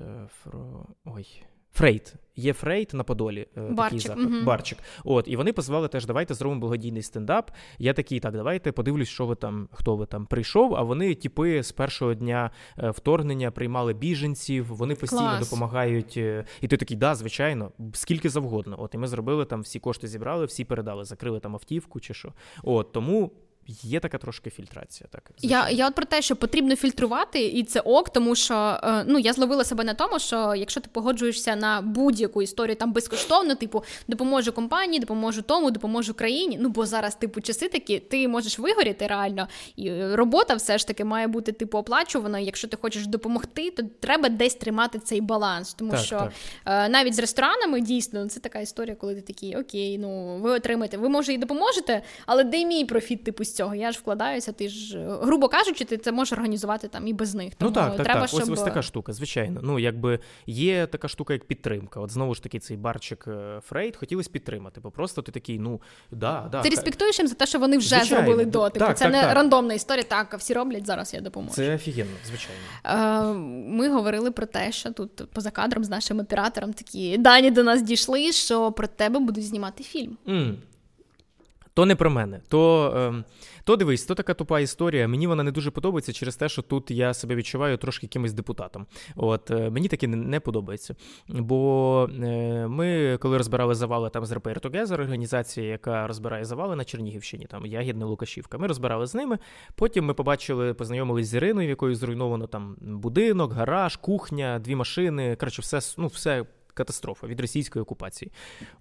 фрау, ой. Фрейт. Є Фрейт на Подолі. Е, Барчик. Такий угу. Барчик. От, І вони позвали теж, давайте зробимо благодійний стендап. Я такий, так, давайте подивлюсь, що ви там, хто ви там прийшов. А вони, типу, з першого дня е, вторгнення приймали біженців, вони постійно Клас. допомагають. Е, і ти такий, да, звичайно, скільки завгодно. От, І ми зробили там, всі кошти зібрали, всі передали, закрили там автівку чи що. От, Тому є така трошки фільтрація. Так я я от про те, що потрібно фільтрувати, і це ок, тому що е, ну я зловила себе на тому, що якщо ти погоджуєшся на будь-яку історію там безкоштовно, типу допоможу компанії, допоможу тому, допоможу країні. Ну бо зараз, типу, часи такі, ти можеш вигоріти реально, і робота все ж таки має бути типу оплачувана. Якщо ти хочеш допомогти, то треба десь тримати цей баланс, тому так, що так. Е, навіть з ресторанами дійсно це така історія, коли ти такий окей, ну ви отримаєте, ви може і допоможете, але де мій профіт типу цього? Я ж вкладаюся, ти ж грубо кажучи, ти це можеш організувати там і без них. Ну, тому ну так, так, треба, так. Щоб... Ось ось така штука, звичайно. Ну якби є така штука, як підтримка. От знову ж таки, цей барчик е, Фрейд хотілося підтримати, бо просто ти такий, ну да, да. Ти респектуєш їм за те, що вони вже звичайно. зробили до. Типу, так, це так, не так. рандомна історія. Так, всі роблять зараз. Я допоможу. Це офігенно, звичайно. Е, Ми говорили про те, що тут поза кадром з нашим оператором такі дані до нас дійшли, що про тебе будуть знімати фільм. Mm. То не про мене. То ем, то дивись, то така тупа історія. Мені вона не дуже подобається через те, що тут я себе відчуваю трошки якимось депутатом. От е, Мені таке не подобається. Бо е, ми, коли розбирали завали там з Repair Together, організація, яка розбирає завали на Чернігівщині, там Ягідна Лукашівка, ми розбирали з ними. Потім ми побачили, познайомились з Іриною, в якої зруйновано там будинок, гараж, кухня, дві машини. Коротше, все, ну, все катастрофа від російської окупації.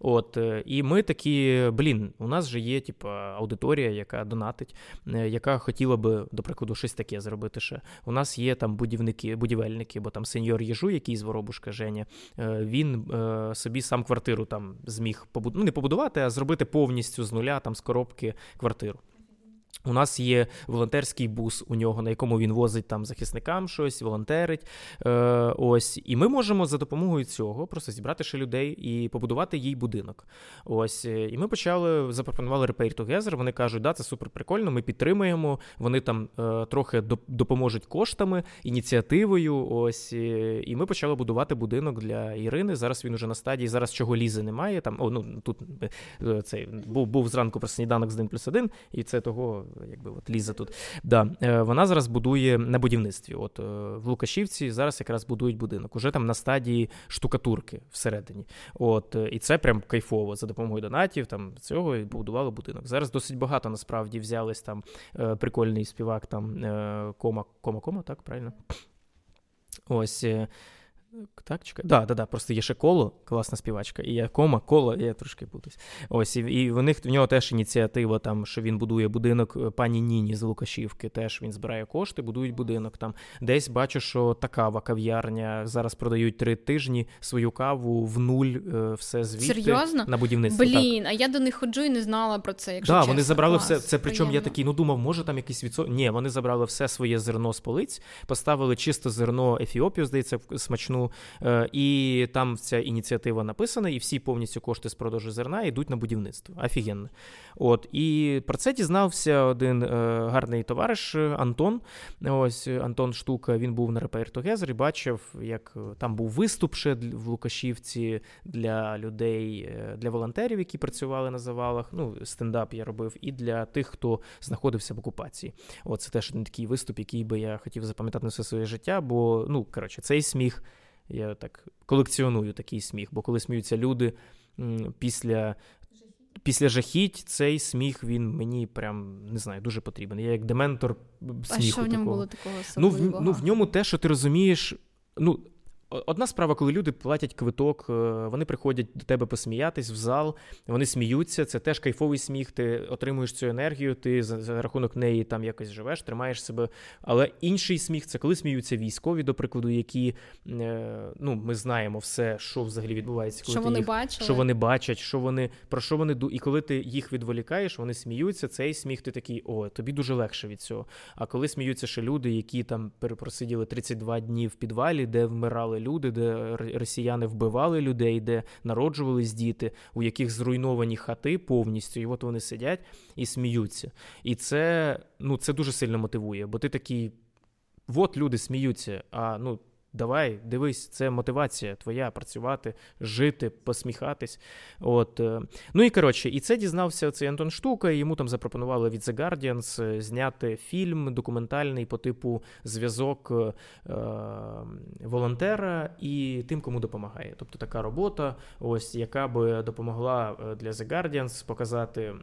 От е, і ми такі, блін, у нас же є, типу, аудиторія, яка донатить, е, яка хотіла би, до прикладу, щось таке зробити ще. У нас є там будівники, будівельники, бо там сеньор Єжу, який з Воробушка Женя, е, він собі сам квартиру там зміг побудувати, ну не побудувати, а зробити повністю з нуля там з коробки квартиру. У нас є волонтерський бус у нього, на якому він возить там захисникам щось, волонтерить. Е, Ось, і ми можемо за допомогою цього просто зібрати ще людей і побудувати їй будинок. Ось, е, і ми почали запропонували Repair Together, Вони кажуть, да, це супер прикольно. Ми підтримуємо. Вони там е, трохи допоможуть коштами, ініціативою. Ось, е, і ми почали будувати будинок для Ірини. Зараз він уже на стадії. Зараз чого лізи немає. Там о, ну тут е, цей був був зранку про сніданок з 1 плюс 1, і це того якби от Ліза тут. Да, е, Вона зараз будує на будівництві. От е, В Лукашівці зараз якраз будують будинок. Уже там на стадії штукатурки всередині. От, е, І це прям кайфово. За допомогою донатів там цього і побудували будинок. Зараз досить багато насправді взялись там прикольний співак, там кома, кома, кома, так, правильно? Ось. Так, чекай. Да, да, да, просто є ще коло, класна співачка, і є кома, коло, я трошки путаюсь. Ось, і, і в них в нього теж ініціатива, там, що він будує будинок е, пані Ніні з Лукашівки. Теж він збирає кошти, будують будинок. Там десь бачу, що та кава кав'ярня зараз продають три тижні свою каву в нуль, е, все звідти Серйозно? на будівництво. Блін, так. а я до них ходжу і не знала про це. Якщо да, чесно. вони забрали Клас, все. Це причому я такий, ну думав, може там якийсь відсоток. Ні, вони забрали все своє зерно з полиць, поставили чисто зерно Ефіопію, здається, смачну. Е, і там ця ініціатива написана, і всі повністю кошти з продажу зерна йдуть на будівництво. Офігенно. От і про це дізнався один е, гарний товариш Антон. Ось Антон Штука. Він був на Repair і бачив, як там був виступ ще в Лукашівці для людей, е, для волонтерів, які працювали на завалах. Ну, стендап я робив, і для тих, хто знаходився в окупації. От це теж один такий виступ, який би я хотів запам'ятати на все своє життя, бо ну коротше, цей сміх. Я так колекціоную такий сміх, бо коли сміються люди після після жахіть, цей сміх він мені прям не знаю, дуже потрібен. Я як дементор сміху. А що в ньому такого. було такого ну, в, ну, в ньому те, що ти розумієш. ну, Одна справа, коли люди платять квиток, е, вони приходять до тебе посміятись в зал, вони сміються, це теж кайфовий сміх, ти отримуєш цю енергію, ти за, рахунок неї там якось живеш, тримаєш себе. Але інший сміх це коли сміються військові, до прикладу, які е, ну, ми знаємо все, що взагалі відбувається, коли що ти вони їх, бачили. що вони бачать, що вони про що вони І коли ти їх відволікаєш, вони сміються. Цей сміх, ти такий, о, тобі дуже легше від цього. А коли сміються ще люди, які там перепросиділи 32 дні в підвалі, де вмирали люди, де росіяни вбивали людей, де народжувались діти, у яких зруйновані хати повністю, і от вони сидять і сміються. І це ну, це дуже сильно мотивує, бо ти такий, от люди сміються, а ну. Давай, дивись, це мотивація твоя працювати, жити, посміхатись. От. Е, ну і коротше, і це дізнався цей Антон Штука, і йому там запропонували від The Guardians е, зняти фільм документальний по типу зв'язок е, волонтера і тим, кому допомагає. Тобто така робота, ось яка би допомогла для The Guardians показати.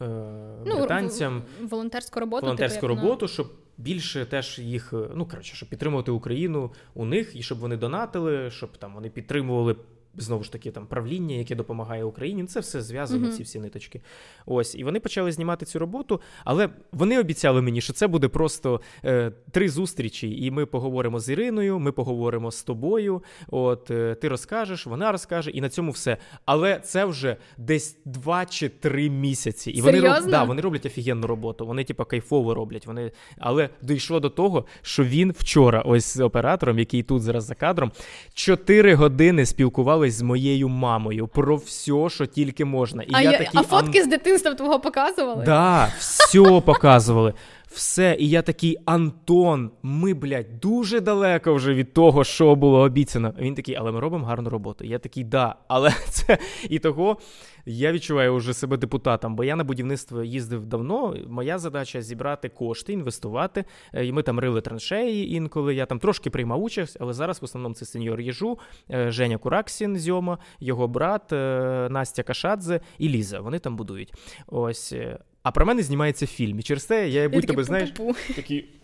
ну, британцям волонтерську роботу, волонтерську типу, роботу, щоб більше теж їх, ну коротше, щоб підтримувати Україну у них і щоб вони донатили, щоб там вони підтримували знову ж таки там правління, яке допомагає Україні. Це все зв'язано, uh-huh. ці всі ниточки. Ось, і вони почали знімати цю роботу, але вони обіцяли мені, що це буде просто е, три зустрічі, і ми поговоримо з Іриною, ми поговоримо з тобою. От е, ти розкажеш, вона розкаже, і на цьому все. Але це вже десь два чи три місяці. І вони да, вони роблять офігенну роботу. Вони, типа, кайфово роблять. Вони, але дійшло до того, що він вчора, ось з оператором, який тут зараз за кадром, чотири години спілкував спілкувались з моєю мамою про все, що тільки можна. І а я я, такий, а фотки ан... з дитинства твого показували? Да, все показували. Все, і я такий Антон, ми, блядь, дуже далеко вже від того, що було обіцяно. Він такий, але ми робимо гарну роботу. Я такий, да, але це і того я відчуваю вже себе депутатом, бо я на будівництво їздив давно. Моя задача зібрати кошти, інвестувати. Е, і Ми там рили траншеї інколи. Я там трошки приймав участь, але зараз в основному це сеньор Єжу, е, Женя Кураксін, Зьома, його брат, е, Настя Кашадзе і Ліза. Вони там будують. Ось. А про мене знімається фільм. І через те я будь тебе знаєш такий.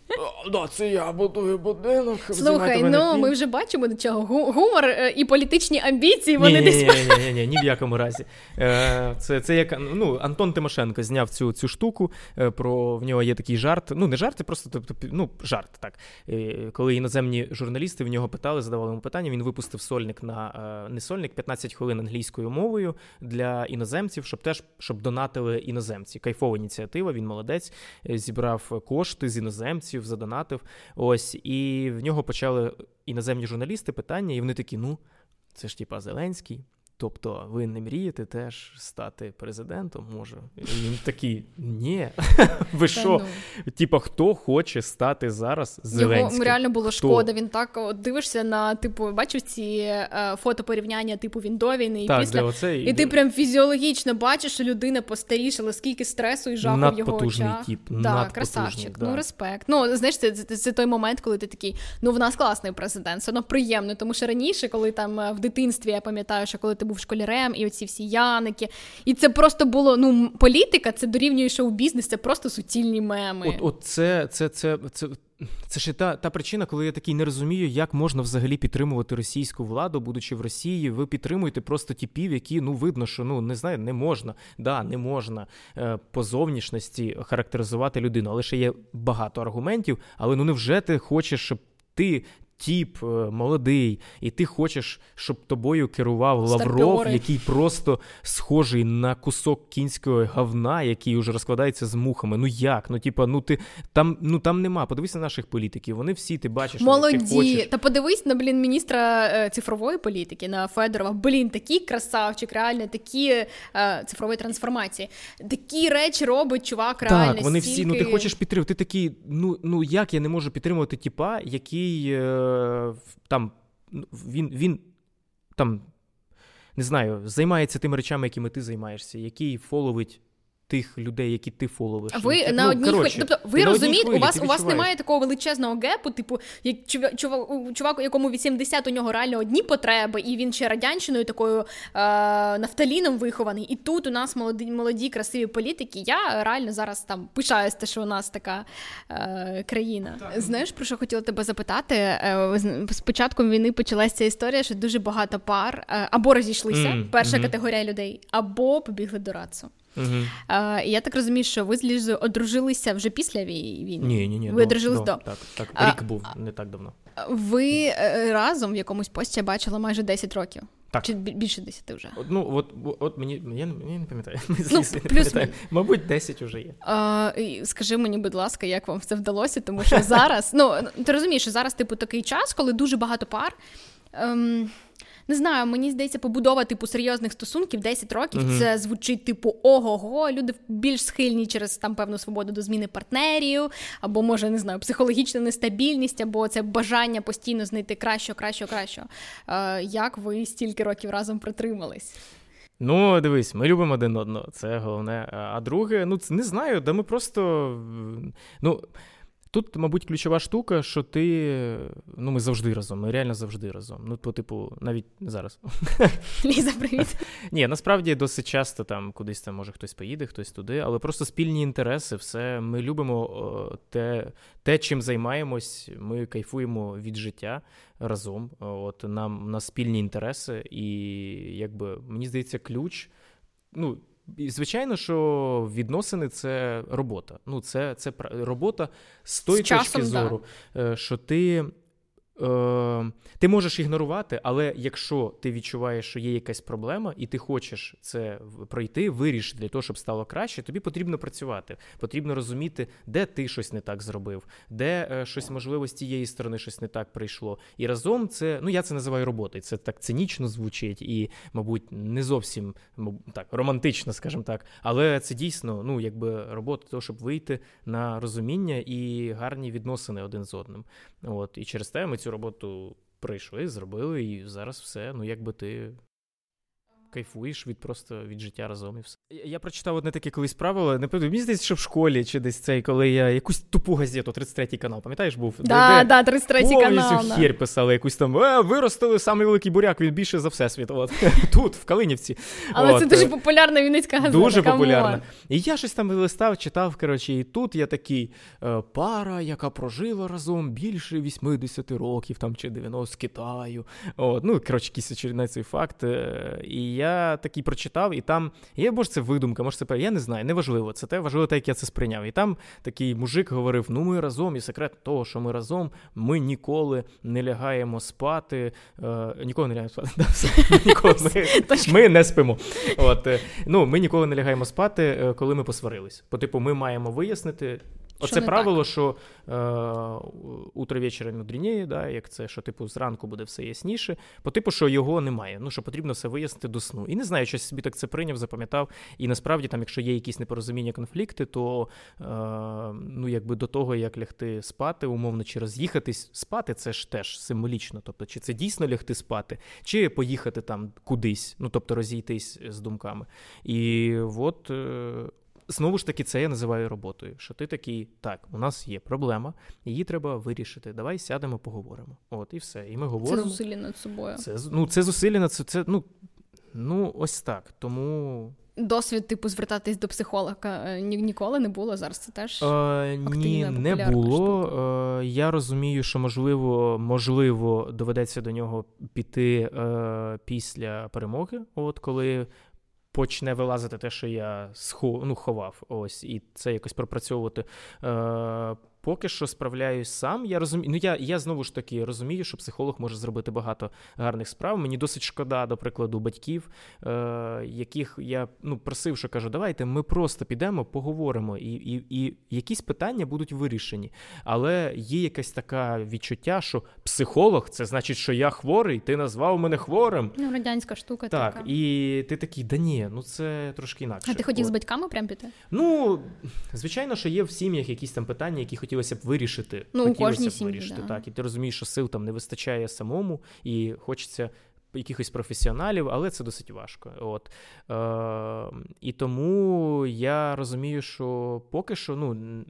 Да, це я будую будинок. Слухай, ну фільм. ми вже бачимо до чого. Гумор е, і політичні амбіції вони ні, десь. Ні, ні, ні, ні, ні в якому разі. Е, це це як ну, Антон Тимошенко зняв цю цю штуку. Е, про В нього є такий жарт. Ну, не жарт, просто тобто, ну, жарт, так. Коли іноземні журналісти в нього питали, задавали йому питання, він випустив сольник на не сольник, 15 хвилин англійською мовою для іноземців, щоб теж щоб донатили іноземці. Кайфова ініціатива, він молодець, зібрав кошти з іноземців доларів задонатив. Ось, і в нього почали іноземні журналісти питання, і вони такі: ну, це ж типа Зеленський. Тобто ви не мрієте теж стати президентом? Може, і він такий ні. Ви що? Ну. Типа, хто хоче стати зараз Зеленським? Його реально було хто? шкода. Він так от дивишся на типу, бачив ці е, фотопорівняння, типу він до війни і так, після оце, і ти прям фізіологічно бачиш, що людина постарішала, скільки стресу і жаху в його очах. Тип, Так, красавчик. Да. Ну респект. Ну знаєш, це, це, це той момент, коли ти такий, ну в нас класний президент, все одно приємно, тому що раніше, коли там е, в дитинстві я пам'ятаю, що коли ти був школярем, і оці всі яники. І це просто було ну, політика, це дорівнює шоу-бізнес, це просто суцільні меми. От, от це, це, це, це. Це ж та та причина, коли я такий не розумію, як можна взагалі підтримувати російську владу, будучи в Росії. Ви підтримуєте просто типів, які ну видно, що ну не знаю, не можна. Да, не можна е, по зовнішності характеризувати людину. Але ще є багато аргументів. Але ну невже ти хочеш, щоб ти тіп е, молодий, і ти хочеш, щоб тобою керував Лавров, який просто схожий на кусок кінського говна, який вже розкладається з мухами. Ну як? Ну, типа, ну ти там ну там нема. Подивись на наших політиків. Вони всі ти бачиш. Молоді. Ти хочеш. Та подивись на блін міністра е, цифрової політики, на Федорова. Блін, такий красавчик, реально такі е, цифрової трансформації. Такі речі робить чувак. реально. Так, вони стільки... всі. Ну ти хочеш підтримувати. Ти такий, ну ну як я не можу підтримувати тіпа, який. Е, там він він там не знаю, займається тими речами, якими ти займаєшся, який фоловить тих людей, які ти фоловиш. Ви так, на ну, одній хвилі. Тобто ви розумієте, у вас у вас немає такого величезного гепу, типу, як чувак, чувак, якому 80, у нього реально одні потреби, і він ще радянщиною такою е, нафталіном вихований. І тут у нас молоді, молоді, красиві політики. Я реально зараз там пишаюсь, те, що у нас така е, країна. Так. Знаєш, про що хотіла тебе запитати? Е, з початком війни почалася ця історія, що дуже багато пар е, або розійшлися, mm, перша mm-hmm. категорія людей, або побігли до Рацу. Угу. А, Я так розумію, що ви з Лізою одружилися вже після війни? Ні, ні, ні. Ви одружились до. до. Так, так. Рік а, був не так давно. Ви е, разом в якомусь пості бачила майже 10 років. Так. Чи більше 10 вже? Ну, от от мені я, я не пам'ятаю. Ну, не плюс пам'ятаю. Мабуть, 10 вже є. А, Скажи мені, будь ласка, як вам це вдалося? Тому що зараз, ну ти розумієш, що зараз, типу, такий час, коли дуже багато пар. Ем, не знаю, мені здається, побудова типу серйозних стосунків 10 років. uh Це звучить типу ого-го. Люди більш схильні через там певну свободу до зміни партнерів, або може не знаю, психологічна нестабільність, або це бажання постійно знайти кращого, кращого, кращого. Е, Як ви стільки років разом притримались? Ну, дивись, ми любимо один одного, це головне. А друге, ну не знаю, де ми просто. ну... Тут, мабуть, ключова штука, що ти. Ну, ми завжди разом, ми реально завжди разом. Ну, по типу, навіть зараз. Ліза, привіт. Ні, насправді досить часто там кудись там, може хтось поїде, хтось туди, але просто спільні інтереси, все. Ми любимо те, те чим займаємось, ми кайфуємо від життя разом. От Нам на спільні інтереси, і якби мені здається, ключ. ну, і, Звичайно, що відносини це робота. Ну, це це робота з тої з точки зору, да. що ти Е, Ти можеш ігнорувати, але якщо ти відчуваєш, що є якась проблема, і ти хочеш це пройти, вирішити для того, щоб стало краще, тобі потрібно працювати. Потрібно розуміти, де ти щось не так зробив, де е, щось, можливо, з тієї сторони щось не так прийшло. І разом це, ну я це називаю роботою. Це так цинічно звучить і, мабуть, не зовсім так романтично, скажімо так. Але це дійсно ну, якби робота, того, щоб вийти на розуміння і гарні відносини один з одним. От І через те ми цю роботу прийшли, зробили, і зараз все. Ну, якби ти кайфуєш від просто від життя разом і все. Я прочитав одне таке колись правило. Не пам'ятаю, мені здається, що в школі чи десь цей, коли я якусь тупу газету, 33-й канал, пам'ятаєш, був? Да, де, да, 33-й канал. Повністю хір писали якусь там е, виростили самий великий буряк, він більше за всесвіт. От. Тут, в Калинівці. Але От. це дуже популярна Вінницька газета. Дуже популярна. І я щось там листав, читав, коротше, і тут я такий е, пара, яка прожила разом більше 80 років там чи 90 з Китаю. От. Ну, коротше, якийсь очередний цей факт. Е, і я я такий прочитав, і там є, може, це видумка, може, це я не знаю, неважливо. Це те важливо, те, як я це сприйняв. І там такий мужик говорив: ну ми разом, і секрет того, що ми разом, ми ніколи не лягаємо спати. Е, Ніколи не лягаємо спати. Да, все. Ніколи ми, ми не спимо. От, е, ну, Ми ніколи не лягаємо спати, е, коли ми посварились. По типу, ми маємо вияснити. Оце правило, так? що е, утро вечора мудрініє, да, як це, що типу зранку буде все ясніше, по типу, що його немає. Ну що потрібно все вияснити до сну. І не знаю, що собі так це прийняв, запам'ятав. І насправді, там, якщо є якісь непорозуміння, конфлікти, то е, ну, якби до того, як лягти спати, умовно, чи роз'їхатись спати, це ж теж символічно. Тобто, чи це дійсно лягти спати, чи поїхати там кудись, ну тобто розійтись з думками. І от. Е, знову ж таки, це я називаю роботою. Що ти такий, так, у нас є проблема, її треба вирішити. Давай сядемо, поговоримо. От і все. І ми говоримо. Це зусилля над собою. Це ну, це зусилля над це, ну, ну ось так. Тому. Досвід, типу, звертатись до психолога е, ні, ніколи не було. Зараз це теж е, ні, не було. Е, я розумію, що можливо, можливо, доведеться до нього піти е, після перемоги. От коли почне вилазити те, що я сху, ну, ховав. Ось, і це якось пропрацьовувати. Е, Поки що справляюсь сам. Я розумію. Ну я я знову ж таки розумію, що психолог може зробити багато гарних справ. Мені досить шкода, до прикладу, батьків, е, яких я ну просив, що кажу, давайте ми просто підемо, поговоримо, і і, і якісь питання будуть вирішені. Але є якесь таке відчуття, що психолог це значить, що я хворий, ти назвав мене хворим. Ну, радянська штука. Так, така. і ти такий, да ні, ну це трошки інакше. А ти хотів От. з батьками прям піти? Ну звичайно, що є в сім'ях якісь там питання, які хотіли хотілося б вирішити. Ну, хотілося б сім'ї, вирішити. Да. Так, і ти розумієш, що сил там не вистачає самому, і хочеться. Якихось професіоналів, але це досить важко. От. Е, І тому я розумію, що поки що ну,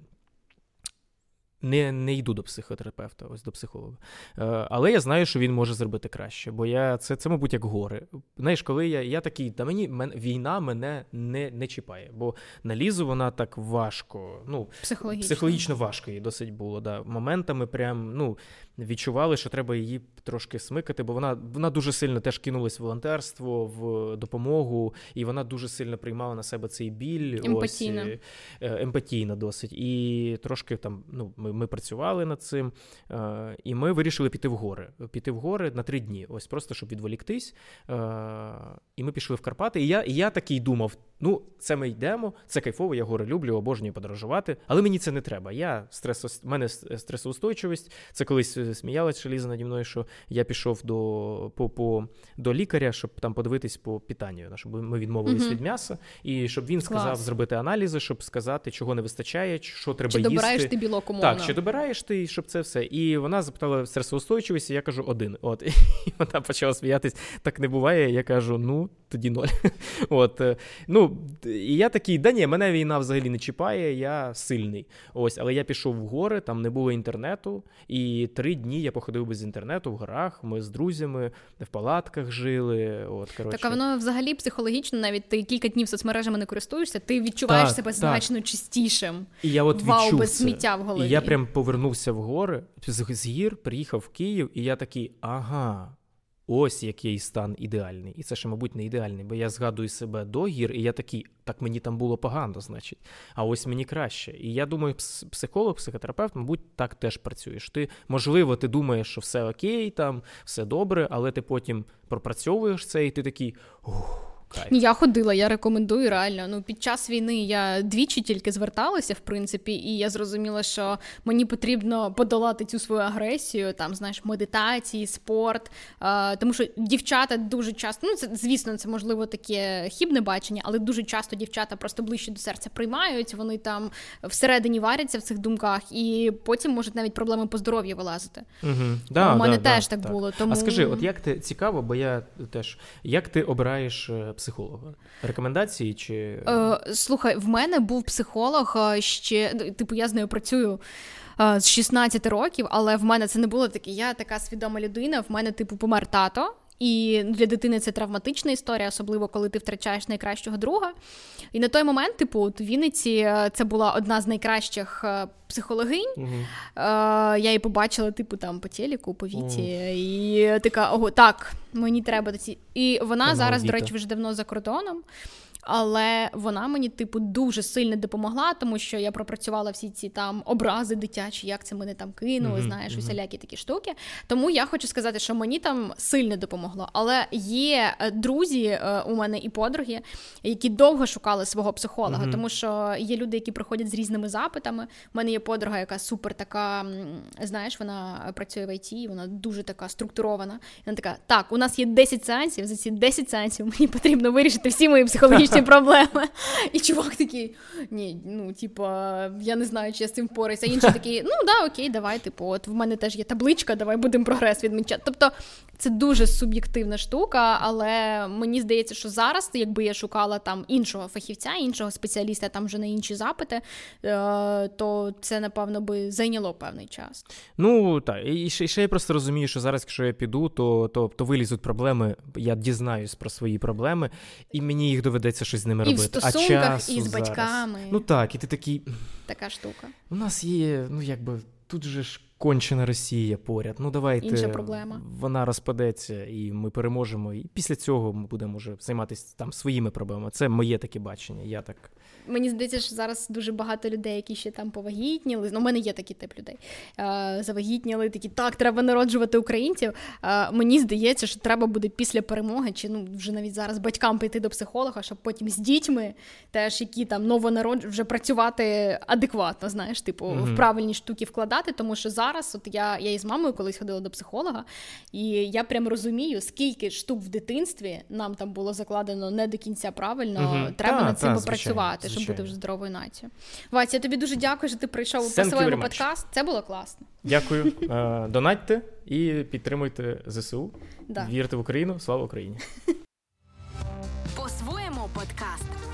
не не йду до психотерапевта, ось до психолога. Е, Але я знаю, що він може зробити краще, бо я це, це мабуть, як гори. Знаєш, коли я я такий, та мені мен, війна мене не не чіпає, бо на лізу вона так важко. ну, Психологічно психологічно важко їй досить було. Да. Моментами прям, ну, відчували, що треба її трошки смикати, бо вона вона дуже сильно теж кинулась в волонтерство, в допомогу, і вона дуже сильно приймала на себе цей біль. Емпатійна. Ось, е, емпатійна досить. І трошки там ну, ми ми працювали над цим, е, і ми вирішили піти в гори. Піти в гори на три дні, ось просто щоб відволіктись. Е, і ми пішли в Карпати. І я, і я такий думав: ну, це ми йдемо, це кайфово, я гори люблю, обожнюю подорожувати, але мені це не треба. Я стресо, мене стресоустойчивість. Це колись сміялась Ліза наді мною, що я пішов до по, по, до лікаря, щоб там подивитись по питанню, щоб ми відмовились uh-huh. від м'яса, і щоб він сказав Клас. зробити аналізи, щоб сказати, чого не вистачає, що треба чи їсти. Чи добираєш ти білок умовно? Так, чи добираєш ти, щоб це все. І вона запитала стресоустойчивість, і я кажу один. От і вона почала сміятись. Так не буває. Я кажу, ну тоді ноль. От ну Ну, і я такий, да ні, мене війна взагалі не чіпає, я сильний. Ось, але я пішов в гори, там не було інтернету, і три дні я походив без інтернету в горах. Ми з друзями в палатках жили. От, коротше. Так, а воно взагалі психологічно, навіть ти кілька днів соцмережами не користуєшся, ти відчуваєш Так, себе так. значно чистішим. І я от Вау, відчув без це. сміття в голові. І я прям повернувся в гори з, з гір, приїхав в Київ, і я такий, ага. Ось який стан ідеальний. І це ще, мабуть, не ідеальний, бо я згадую себе до гір, і я такий, так мені там було погано, значить, а ось мені краще. І я думаю, пс- психолог, психотерапевт, мабуть, так теж працюєш. Ти, можливо, ти думаєш, що все окей, там, все добре, але ти потім пропрацьовуєш це, і ти такий. Ух, кайф. Я ходила, я рекомендую реально. Ну під час війни я двічі тільки зверталася, в принципі, і я зрозуміла, що мені потрібно подолати цю свою агресію, там знаєш, медитації, спорт. Е, тому що дівчата дуже часто, ну це звісно, це можливо таке хібне бачення, але дуже часто дівчата просто ближче до серця приймають. Вони там всередині варяться в цих думках, і потім можуть навіть проблеми по здоров'ю вилазити. Угу. Да, У мене да, теж да, так було, тому- А скажи, от як ти цікаво, бо я теж як ти обираєш е, психолога? Рекомендації чи Е, слухай, в мене був психолог е, ще, ну, типу, я з нею працюю. е, З 16 років, але в мене це не було таке. Я така свідома людина. В мене, типу, помер тато, і для дитини це травматична історія, особливо коли ти втрачаєш найкращого друга. І на той момент, типу, от в Вінниці е, це була одна з найкращих е, психологинь. Угу. Я її побачила, типу, там по телеку, по віті, і така, ого, так, мені треба ці. І вона вона зараз, до речі, вже давно за кордоном. Але вона мені, типу, дуже сильно допомогла, тому що я пропрацювала всі ці там образи дитячі, як це мене там кинули, Мгм, знаєш, мгм. усілякі такі штуки. Тому я хочу сказати, що мені там сильно допомогло. Але є е, друзі е, у мене і подруги, які довго шукали свого психолога, Мгм. тому що є люди, які приходять з різними запитами. У мене є подруга, яка супер така, знаєш, вона працює в ІТ, вона дуже така структурована. Вона така: так, у нас є 10 сеансів. За ці 10 сеансів мені потрібно вирішити всі мої психологічні проблеми. І чувак такий: ні, ну типа, я не знаю, чи я з цим впораюся. А інший такий, ну да, окей, давай, типу, от в мене теж є табличка, давай будемо прогрес відмічати. Тобто це дуже суб'єктивна штука, але мені здається, що зараз, якби я шукала там іншого фахівця, іншого спеціаліста, там вже на інші запити, е, то це напевно би зайняло певний час. Ну так, і ще, і ще я просто розумію, що зараз, якщо я піду, то, то, то вилізуть проблеми. Я дізнаюсь про свої проблеми, і мені їх доведеться щось з ними І в робити. а часу і з зараз. батьками. Ну так, і ти такий. Така штука. У нас є, ну якби тут же ж кончена Росія поряд. Ну давайте Інша проблема. вона розпадеться, і ми переможемо. І після цього ми будемо вже займатися там своїми проблемами. Це моє таке бачення. Я так. Мені здається, що зараз дуже багато людей, які ще там повагітніли. Ну, у мене є такий тип людей. Е, завагітніли, такі так, треба народжувати українців. Е, мені здається, що треба буде після перемоги, чи ну вже навіть зараз батькам піти до психолога, щоб потім з дітьми, теж які там новонарод... вже працювати адекватно, знаєш, типу, Мгм. в правильні штуки вкладати. Тому що зараз, от я, я із мамою колись ходила до психолога, і я прям розумію, скільки штук в дитинстві нам там було закладено не до кінця правильно. Мгм. Треба Та, над цим та, попрацювати, щоб бути вже здоровою нацією. Вася, я тобі дуже дякую, що ти прийшов Thank своєму подкаст. Це було класно. Дякую. Е, донатьте і підтримуйте ЗСУ. Да. Вірте в Україну. Слава Україні! По-своєму подкаст.